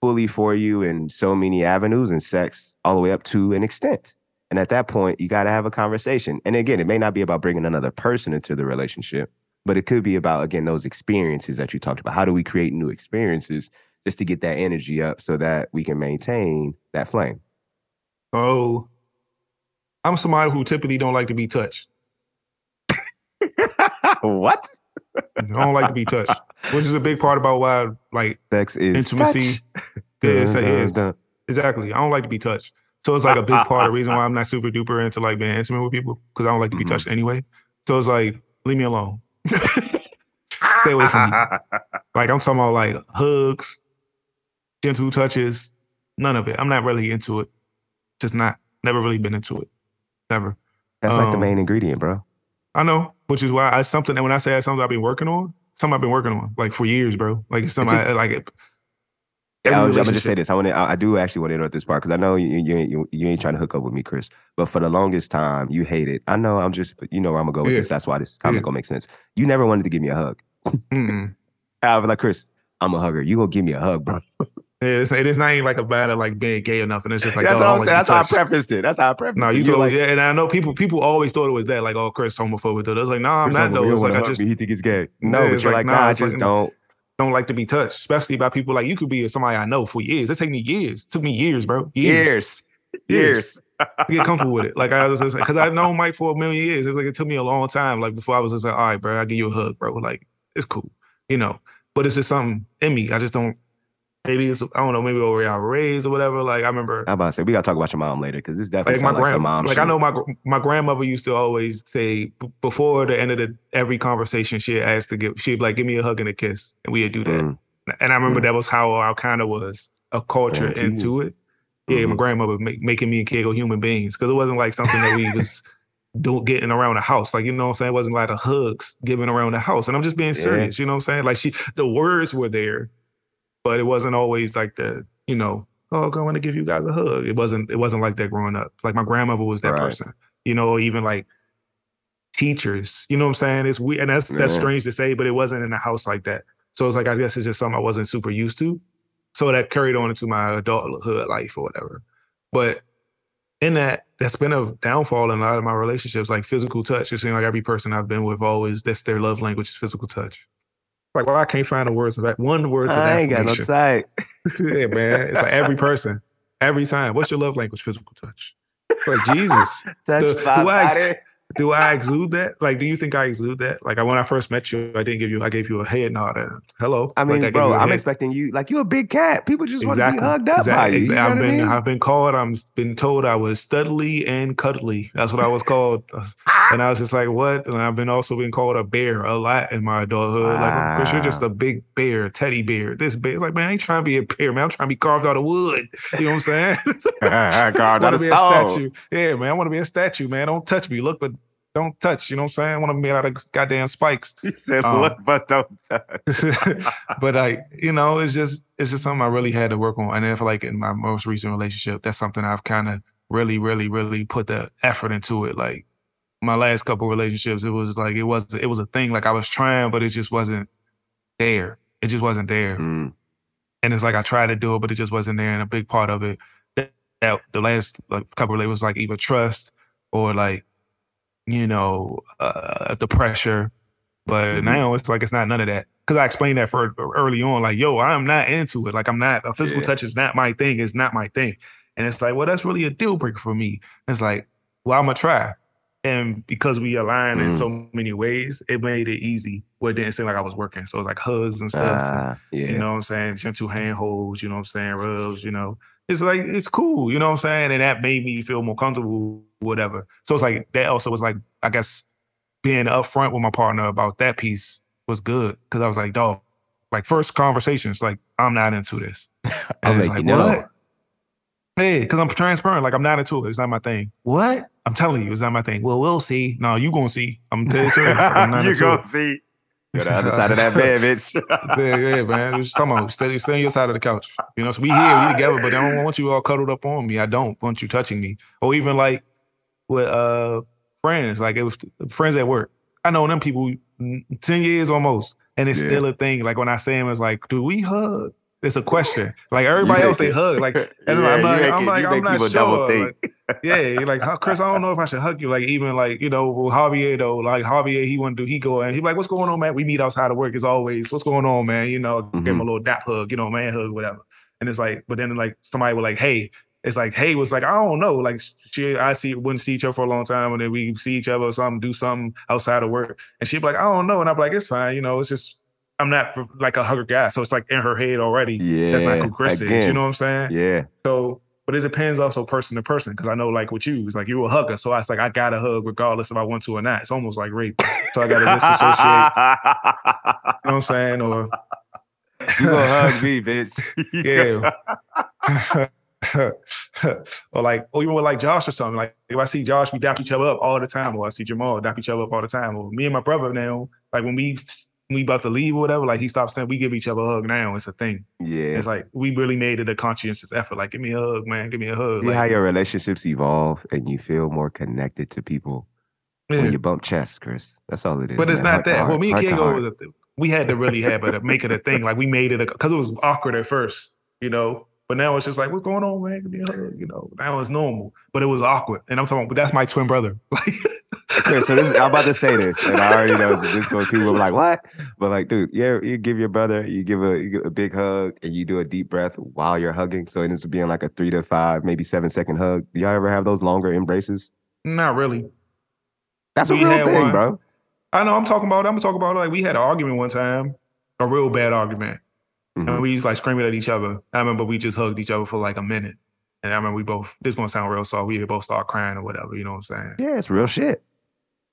fully for you in so many avenues and sex all the way up to an extent. And at that point, you got to have a conversation. And again, it may not be about bringing another person into the relationship, but it could be about again those experiences that you talked about. How do we create new experiences just to get that energy up so that we can maintain that flame? oh, I'm somebody who typically don't like to be touched. what? I don't like to be touched, which is a big part about why, like, Sex is Intimacy. touch. yeah, Dun, dun, dun. exactly. I don't like to be touched. So it's like a big part of the reason why I'm not super duper into like being intimate with people because I don't like to be Mhm. touched anyway. So it's like, leave me alone. Stay away from me. Like I'm talking about like hugs, gentle touches, none of it. I'm not really into it. Just not. Never really been into it. Never. That's like the Um, main ingredient, bro. I know, which is why I something. And when I say that's something I've been working on, something I've been working on like for years, bro. Like it's something It's a- I, like it. Yeah, I I'm gonna just say this. I want to. I, I do actually want to interrupt this part because I know you, you, ain't- you you ain't trying to hook up with me, Chris. But for the longest time, you hated. I know. I'm just. You know where I'm gonna go with Yeah. this. That's why this comment Yeah. gonna make sense. You never wanted to give me a hug. Mm-mm. I was like, Chris, I'm a hugger. You gonna give me a hug, bro? Yeah, it's, it is not even like a matter like being gay enough, and it's just like that's oh, what I'm saying. That's be how I touched. prefaced it. That's how I prefaced No, it. you told like, yeah, and I know people people always thought it was that, like, oh, Chris homophobic. Though. I was like, nah, I'm Chris not though. It's like I just me. He think it's gay. No, Yeah, but you're like, like, nah, I it's like, just don't. Don't like to be touched, especially by people like you could be somebody I know for years. It take me years. It took me years, bro. Years. Years, years. to get comfortable with it. Like I was just because I've known Mike for a million years. It's like it took me a long time. Like before I was just like, all right, bro, I'll give you a hug, bro. Like it's cool, you know. But it's just something in me. I just don't. Maybe it's I don't know. Maybe over was raised or whatever. Like I remember, I'm about to say we gotta talk about your mom later because this definitely like my sounds like mom like shit. I know my my grandmother used to always say b- before the end of the every conversation she'd ask to give she'd be like give me a hug and a kiss and we'd do that. Mm, And I remember Mm. that was how I kind of was a culture Guaranteed. into it. Yeah, my Mhm. grandmother make, making me and Kegel human beings because it wasn't like something that we was doing getting around the house. Like you know what I'm saying? It wasn't like the hugs given around the house. And I'm just being Yeah. serious. You know what I'm saying? Like she, the words were there, but it wasn't always like the you know. Oh, I want to give you guys a hug. It wasn't. It wasn't like that growing up. Like my grandmother was that Right. person. You know, even like teachers. You know what I'm saying? It's weird, and that's that's Yeah. strange to say, but it wasn't in a house like that. So it's like I guess it's just something I wasn't super used to. So that carried on into my adulthood life or whatever. But in that, that's been a downfall in a lot of my relationships, like physical touch. It seems like every person I've been with always that's their love language is physical touch. Like, well, I can't find the words of that one word to I ain't got no tight. yeah, man. It's like every person, every time. What's your love language? Physical touch. Like Jesus. Touch The- my who body. Do I exude that? Like, do you think I exude that? Like, when I first met you, I didn't give you. I gave you a head nod. And, Hello. I mean, like, gave bro, I'm head- expecting you. Like you're a big cat. People just want to be hugged up by you. you I've what I been mean? I've been called. I'm been told I was studly and cuddly. That's what I was called. and I was just like, what? And I've been also been called a bear a lot in my adulthood. Like, Chris, you're just a big bear, teddy bear. This bear. It's like, man, I ain't trying to be a bear, man. I'm trying to be carved out of wood. You know what I'm saying? I that to be a statue. Yeah, man. I want to be a statue, man. Don't touch me. Look, but don't touch. You know what I'm saying? I want to be out of goddamn spikes. He said, Um, "Look, but don't touch." but like you know it's just it's just something i really had to work on and then for like in my most recent relationship that's something i've kind of really really really put the effort into it like my last couple relationships it was like it was it was a thing like i was trying but it just wasn't there it just wasn't there Mm, and it's like i tried to do it but it just wasn't there and a big part of it that, that the last like couple of was like either trust or like you know uh the pressure but Mhm. now it's like it's not none of that because i explained that for early on like yo i'm not into it like i'm not a physical Yeah. touch is not my thing it's not my thing and it's like well that's really a deal breaker for me it's like well i'm gonna try and because we align in Mm. so many ways it made it easy where it didn't seem like i was working so it's like hugs and stuff and- ah, yeah. you know what I'm saying? Gentle handholds, you know what I'm saying? Rubs, you know. It's like it's cool, you know what I'm saying? And that made me feel more comfortable, whatever. So it's like that also was like, I guess being upfront with my partner about that piece was good. Cause I was like, dog, like first conversations, like, I'm not into this. It's make like, you know. what? Hey, because I'm transparent. Like, I'm not into it. It's not my thing. What? I'm telling you, it's not my thing. Well, we'll see. No, you gonna see. I'm dead serious. I'm not you into go it. see. You're the other side of that bed, bitch. yeah, yeah, man. We're just talking about stay, stay on your side of the couch. You know, so we here, we together, but I don't want you all cuddled up on me. I don't want you touching me. Or even like with uh friends, like it was friends at work. I know them people mm, 10 years almost, and it's Yeah. still a thing. Like when I say them, it's like, do we hug? It's a question. Like everybody else, they it- hug. Like, and Yeah, I'm like, I'm it- like, you I'm not sure. double Like, yeah, you're like Chris, I don't know if I should hug you. Like even like you know Javier though, like Javier, he want to do he go and he like, what's going on, man? We meet outside of work as always. What's going on, man? You know, give him a Mhm. little dap hug, you know, man hug, whatever. And it's like, but then like somebody was like, hey, it's like, hey, was like, I don't know, like she, I see, wouldn't see each other for a long time, and then we see each other or something, do something outside of work, and she'd be like, I don't know, and I'm like, it's fine, you know, it's just. I'm not like a hugger guy, so it's like in her head already. Yeah. That's not who Chris is. You know what I'm saying? Yeah. So, but it depends also person to person because I know like with you, it's like you're a hugger, so I, it's like I gotta hug regardless if I want to or not. It's almost like rape, so I gotta disassociate. You know what I'm saying? Or you gonna hug me, bitch. yeah. or like, or even with like Josh or something. Like if I see Josh, we dap each other up all the time, or I see Jamal dap each other up all the time. Or me and my brother now, like when we we about to leave or whatever, like he stops saying we give each other a hug now. It's a thing. yeah. It's like we really made it a conscientious effort. Like, give me a hug, man. Give me a hug. See Like, how your relationships evolve and you feel more connected to people yeah. when you bump chests, Chris. That's all it is. But it's man. not Heart that. heart, Well, me and Kingo was a, we had to really have it make it a thing. Like we made it because it was awkward at first, you know. But now it's just like, what's going on, man? Give me a hug, you know. Now it's normal, but it was awkward. And I'm talking, but that's my twin brother. Like, okay, so this I'm about to say this, and I already know this goes. People are like, "What?" But like, dude, yeah, you give your brother, you give a, you give a big hug, and you do a deep breath while you're hugging. So it ends up being like a three to five, maybe seven second hug. Do y'all ever have those longer embraces? Not really. That's we a real thing, one. bro. I know. I'm talking about. I'm talking about like we had an argument one time, a real bad argument, mm-hmm. and we was like screaming at each other. I remember we just hugged each other for like a minute, and I remember we both. This gonna sound real soft. We both start crying or whatever. You know what I'm saying? Yeah, it's real shit.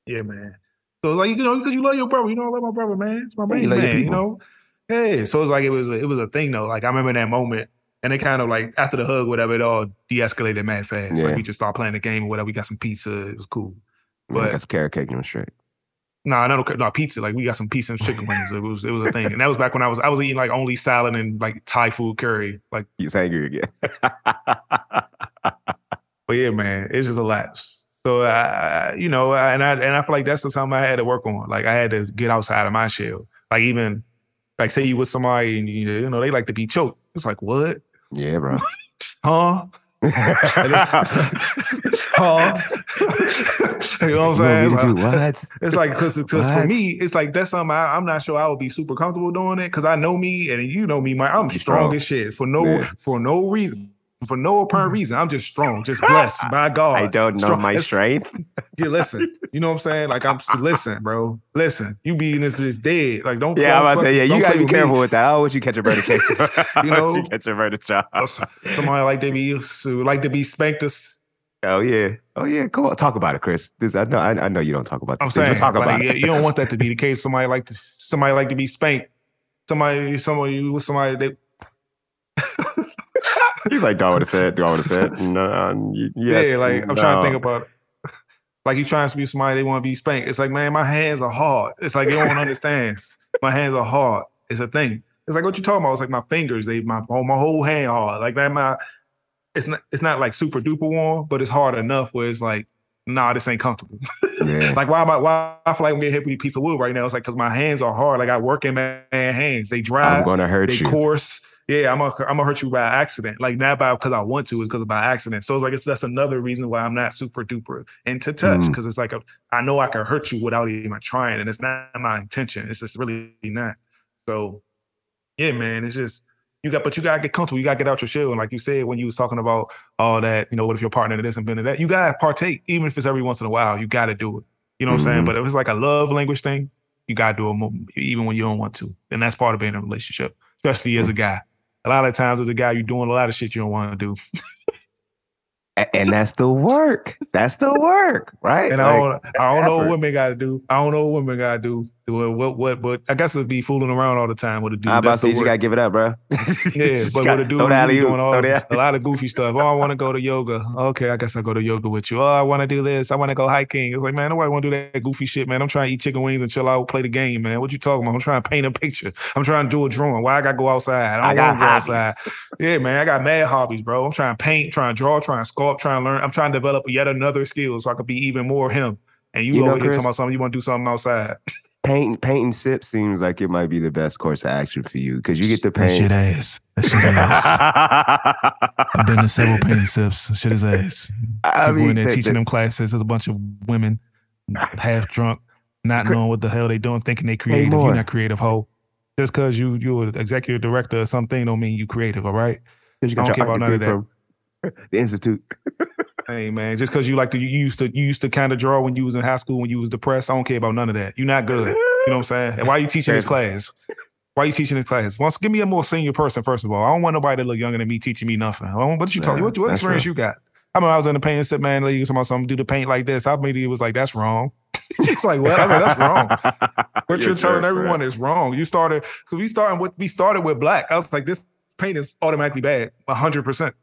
Yeah, man. So it's like you know because you love your brother. You know I love my brother, man. It's my man, man. You know. Yeah. So it's like it was a, it was a thing though. Like I remember that moment. And it kind of like after the hug, whatever, it all de-escalated mad fast. Yeah. Like we just started playing the game or whatever. We got some pizza. It was cool. But got some carrot cake and straight. No, nah, no, no, pizza. Like we got some pizza and oh, chicken wings. It was it was a thing, and that was back when I was I was eating like only salad and like Thai food curry. Like he's angry again. but yeah, man, it's just a lapse. So I, you know, and I and I feel like that's the time I had to work on. Like I had to get outside of my shell. Like even like say you with somebody and you know they like to be choked. It's like what? Yeah, bro. huh? Huh? you know what I'm saying? Like, what? It's like because for me, it's like that's something I, am not sure I would be super comfortable doing it because I know me and you know me, my I'm strong, strong as shit for no for no reason for no apparent mm-hmm. reason. I'm just strong, just blessed by God. I don't know strong. my strength. yeah, listen. You know what I'm saying? Like I'm listen, bro. Listen, you be in this is dead. Like don't. Yeah, I'm about to say yeah. You gotta be careful me. with that. I would you catch a bird take? you know, you catch a bird chop. Somebody like to be like to be spanked us. Oh yeah, oh yeah. Go on, talk about it, Chris. This I know. I, I know you don't talk about. This. I'm saying, talk like, about it. You don't want that to be the case. Somebody like to somebody like to be spanked. Somebody, somebody with somebody they He's like, do I would have said? Do I would have said? No, um, yes, yeah, like I'm no. trying to think about it. Like you trying to be somebody they want to be spanked. It's like, man, my hands are hard. It's like you don't understand. My hands are hard. It's a thing. It's like what you talking about. It's like my fingers, they my oh, my whole hand hard. Like that, my it's not it's not like super duper warm, but it's hard enough where it's like, nah, this ain't comfortable. Yeah. like why am I why I feel like I'm getting hit with a piece of wood right now? It's like because my hands are hard. Like I work in man hands. They dry. I'm gonna hurt they you. They coarse yeah, I'm gonna I'm gonna hurt you by accident. Like not by because I want to, it's because of by accident. So it's like it's that's another reason why I'm not super duper into touch because mm. it's like a, I know I can hurt you without even trying, and it's not my intention. It's just really not. So yeah, man, it's just you got, but you gotta get comfortable. You gotta get out your shell. And like you said, when you was talking about all that, you know, what if your partner did this and been to that? You gotta partake, even if it's every once in a while. You gotta do it. You know what mm-hmm. I'm saying? Mm-hmm. But if it's like a love language thing, you gotta do it even when you don't want to, and that's part of being in a relationship, especially as a guy a lot of times as a guy, you're doing a lot of shit you don't want to do. and that's the work. That's the work, right? And like, I don't, I don't know what women got to do. I don't know what women got to do what what but I guess it'd be fooling around all the time with a dude. I about to say you gotta give it up, bro. yeah, but with a dude doing all, a lot of goofy stuff. Oh, I want to go to yoga. Okay, I guess I go to yoga with you. Oh, I want to do this. I want to go hiking. It's like, man, nobody want to do that goofy shit, man. I'm trying to eat chicken wings and chill out, play the game, man. What you talking about? I'm trying to paint a picture. I'm trying to do a drawing. Why I gotta go outside? I don't want to go outside. Yeah, man, I got mad hobbies, bro. I'm trying to paint, trying to draw, trying to sculpt, trying to learn. I'm trying to develop yet another skill so I could be even more him. And you, you over know, here talking about something you want to do something outside. paint paint and sip seems like it might be the best course of action for you because you get to paint. That shit ass. That shit ass. I've been to several paint sips. That shit is ass. I People mean, in there the, teaching the, them classes. There's a bunch of women half drunk, not knowing what the hell they doing, thinking they creative. You're not creative, hoe. Just because you you're an executive director or something don't mean you creative, all right? You I don't care about none of that. The institute. Hey man, just because you like to you used to you used to kind of draw when you was in high school when you was depressed. I don't care about none of that. You're not good. You know what I'm saying? And why are you teaching this class? Why are you teaching this class? Once give me a more senior person, first of all. I don't want nobody to look younger than me teaching me nothing. What did you talking? What, what experience you got? I mean, I was in the paint and said, man, like, you talking about something, do the paint like this. I it was like, that's wrong. She's like, what? I was like, that's wrong. What you're, telling everyone right. is wrong. You started, because we started with, we started with black. I was like, this paint is automatically bad, 100%.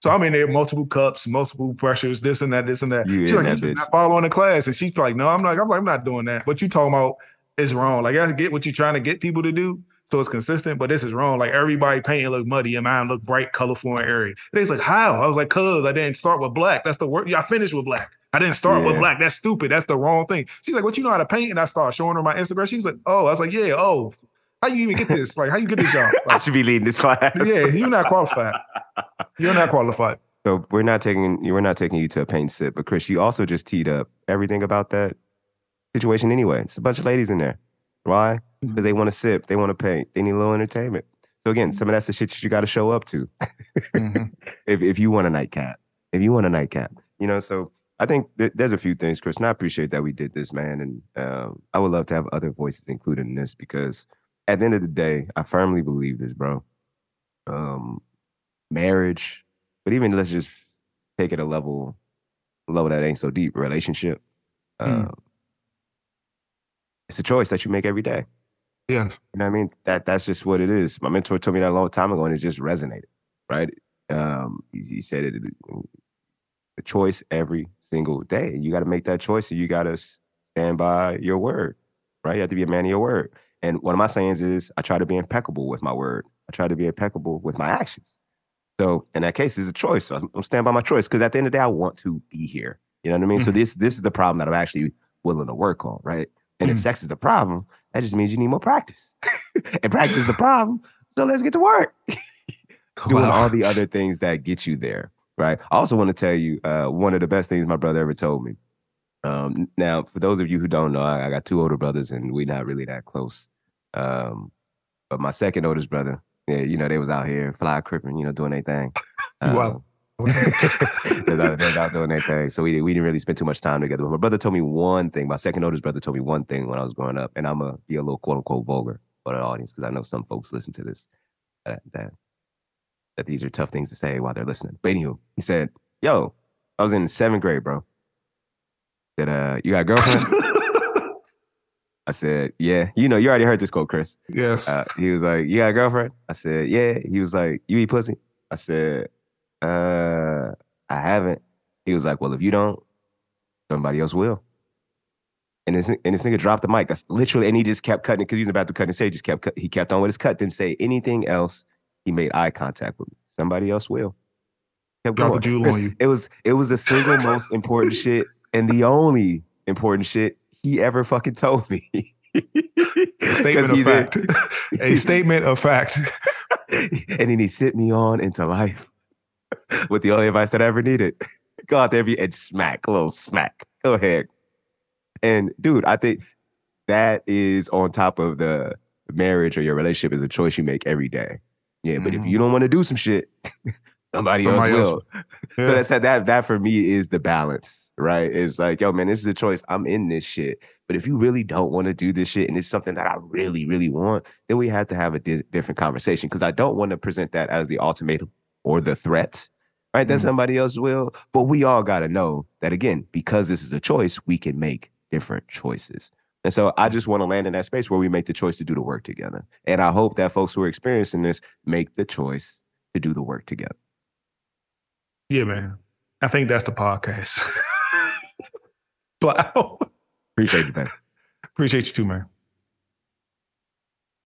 So I'm in there, multiple cups, multiple pressures, this and that, this and that. You she's like, you not following the class. And she's like, no, I'm like, I'm like, I'm not doing that. What you talking about is wrong. Like I get what you're trying to get people to do. So it's consistent, but this is wrong. Like everybody painting look muddy and mine look bright, colorful, and airy. And it's like, how? I was like, cuz I didn't start with black. That's the word. Yeah, I finished with black. I didn't start yeah. with black. That's stupid. That's the wrong thing. She's like, what you know how to paint? And I start showing her my Instagram. She's like, oh, I was like, yeah, oh, how you even get this? Like, how you get this job? Like, I should be leading this class. yeah, you're not qualified. You're not qualified. So we're not taking we're not taking you to a paint sip, but Chris, you also just teed up everything about that situation anyway. It's a bunch of ladies in there. Why? Because mm-hmm. they want to sip, they want to paint, they need a little entertainment. So again, some of that's the shit that you got to show up to. mm-hmm. if if you want a nightcap, if you want a nightcap, you know. So I think th- there's a few things, Chris, and I appreciate that we did this, man. And um, I would love to have other voices included in this because at the end of the day, I firmly believe this, bro. Um, marriage, but even let's just take it a level, level that ain't so deep. Relationship, mm. it's a choice that you make every day. Yes, you know what I mean. That that's just what it is. My mentor told me that a long time ago, and it just resonated. Right? Um, he, he said it. A choice every single day. You got to make that choice, and you got to stand by your word. Right? You have to be a man of your word. And one of my sayings is, I try to be impeccable with my word. I try to be impeccable with my actions. So in that case, it's a choice. So I'm, I'm stand by my choice because at the end of the day, I want to be here. You know what I mean? Mm-hmm. So this this is the problem that I'm actually willing to work on, right? And mm-hmm. if sex is the problem, that just means you need more practice. and practice is the problem. So let's get to work. Doing wow. all the other things that get you there, right? I also want to tell you uh, one of the best things my brother ever told me. Um, now, for those of you who don't know, I, I got two older brothers, and we're not really that close. Um, but my second oldest brother, yeah, you know, they was out here fly cripping, you know, doing their thing. Um, wow. they was out, out doing their thing. So we, we didn't really spend too much time together. But my brother told me one thing. My second oldest brother told me one thing when I was growing up, and I'm gonna be a little quote unquote vulgar for the audience because I know some folks listen to this that, that that these are tough things to say while they're listening. But anyway, he said, "Yo, I was in seventh grade, bro. That uh, you got a girlfriend?" I said, yeah. You know, you already heard this quote, Chris. Yes. Uh, he was like, you got a girlfriend? I said, yeah. He was like, you eat pussy? I said, uh, I haven't. He was like, well, if you don't, somebody else will. And this, and this nigga dropped the mic. That's literally, and he just kept cutting because he was about to cut and say, he just kept, cut, he kept on with his cut, didn't say anything else. He made eye contact with me. Somebody else will. Kept going. the jewel on you. It was, it was the single most important shit and the only important shit he ever fucking told me. A statement of fact. a statement of fact. and then he sent me on into life with the only advice that I ever needed. Go out there and smack, a little smack. Go ahead. And dude, I think that is on top of the marriage or your relationship is a choice you make every day. Yeah, mm-hmm. but if mm-hmm. you don't want to do some shit, somebody, somebody else, else will. Yeah. So that's that that for me is the balance right? It's like, yo, man, this is a choice. I'm in this shit. But if you really don't want to do this shit and it's something that I really, really want, then we have to have a di- different conversation because I don't want to present that as the ultimatum or the threat, right? Mm. That somebody else will. But we all got to know that, again, because this is a choice, we can make different choices. And so I just want to land in that space where we make the choice to do the work together. And I hope that folks who are experiencing this make the choice to do the work together. Yeah, man. I think that's the podcast. Plow. Appreciate you, man. Appreciate you too, man.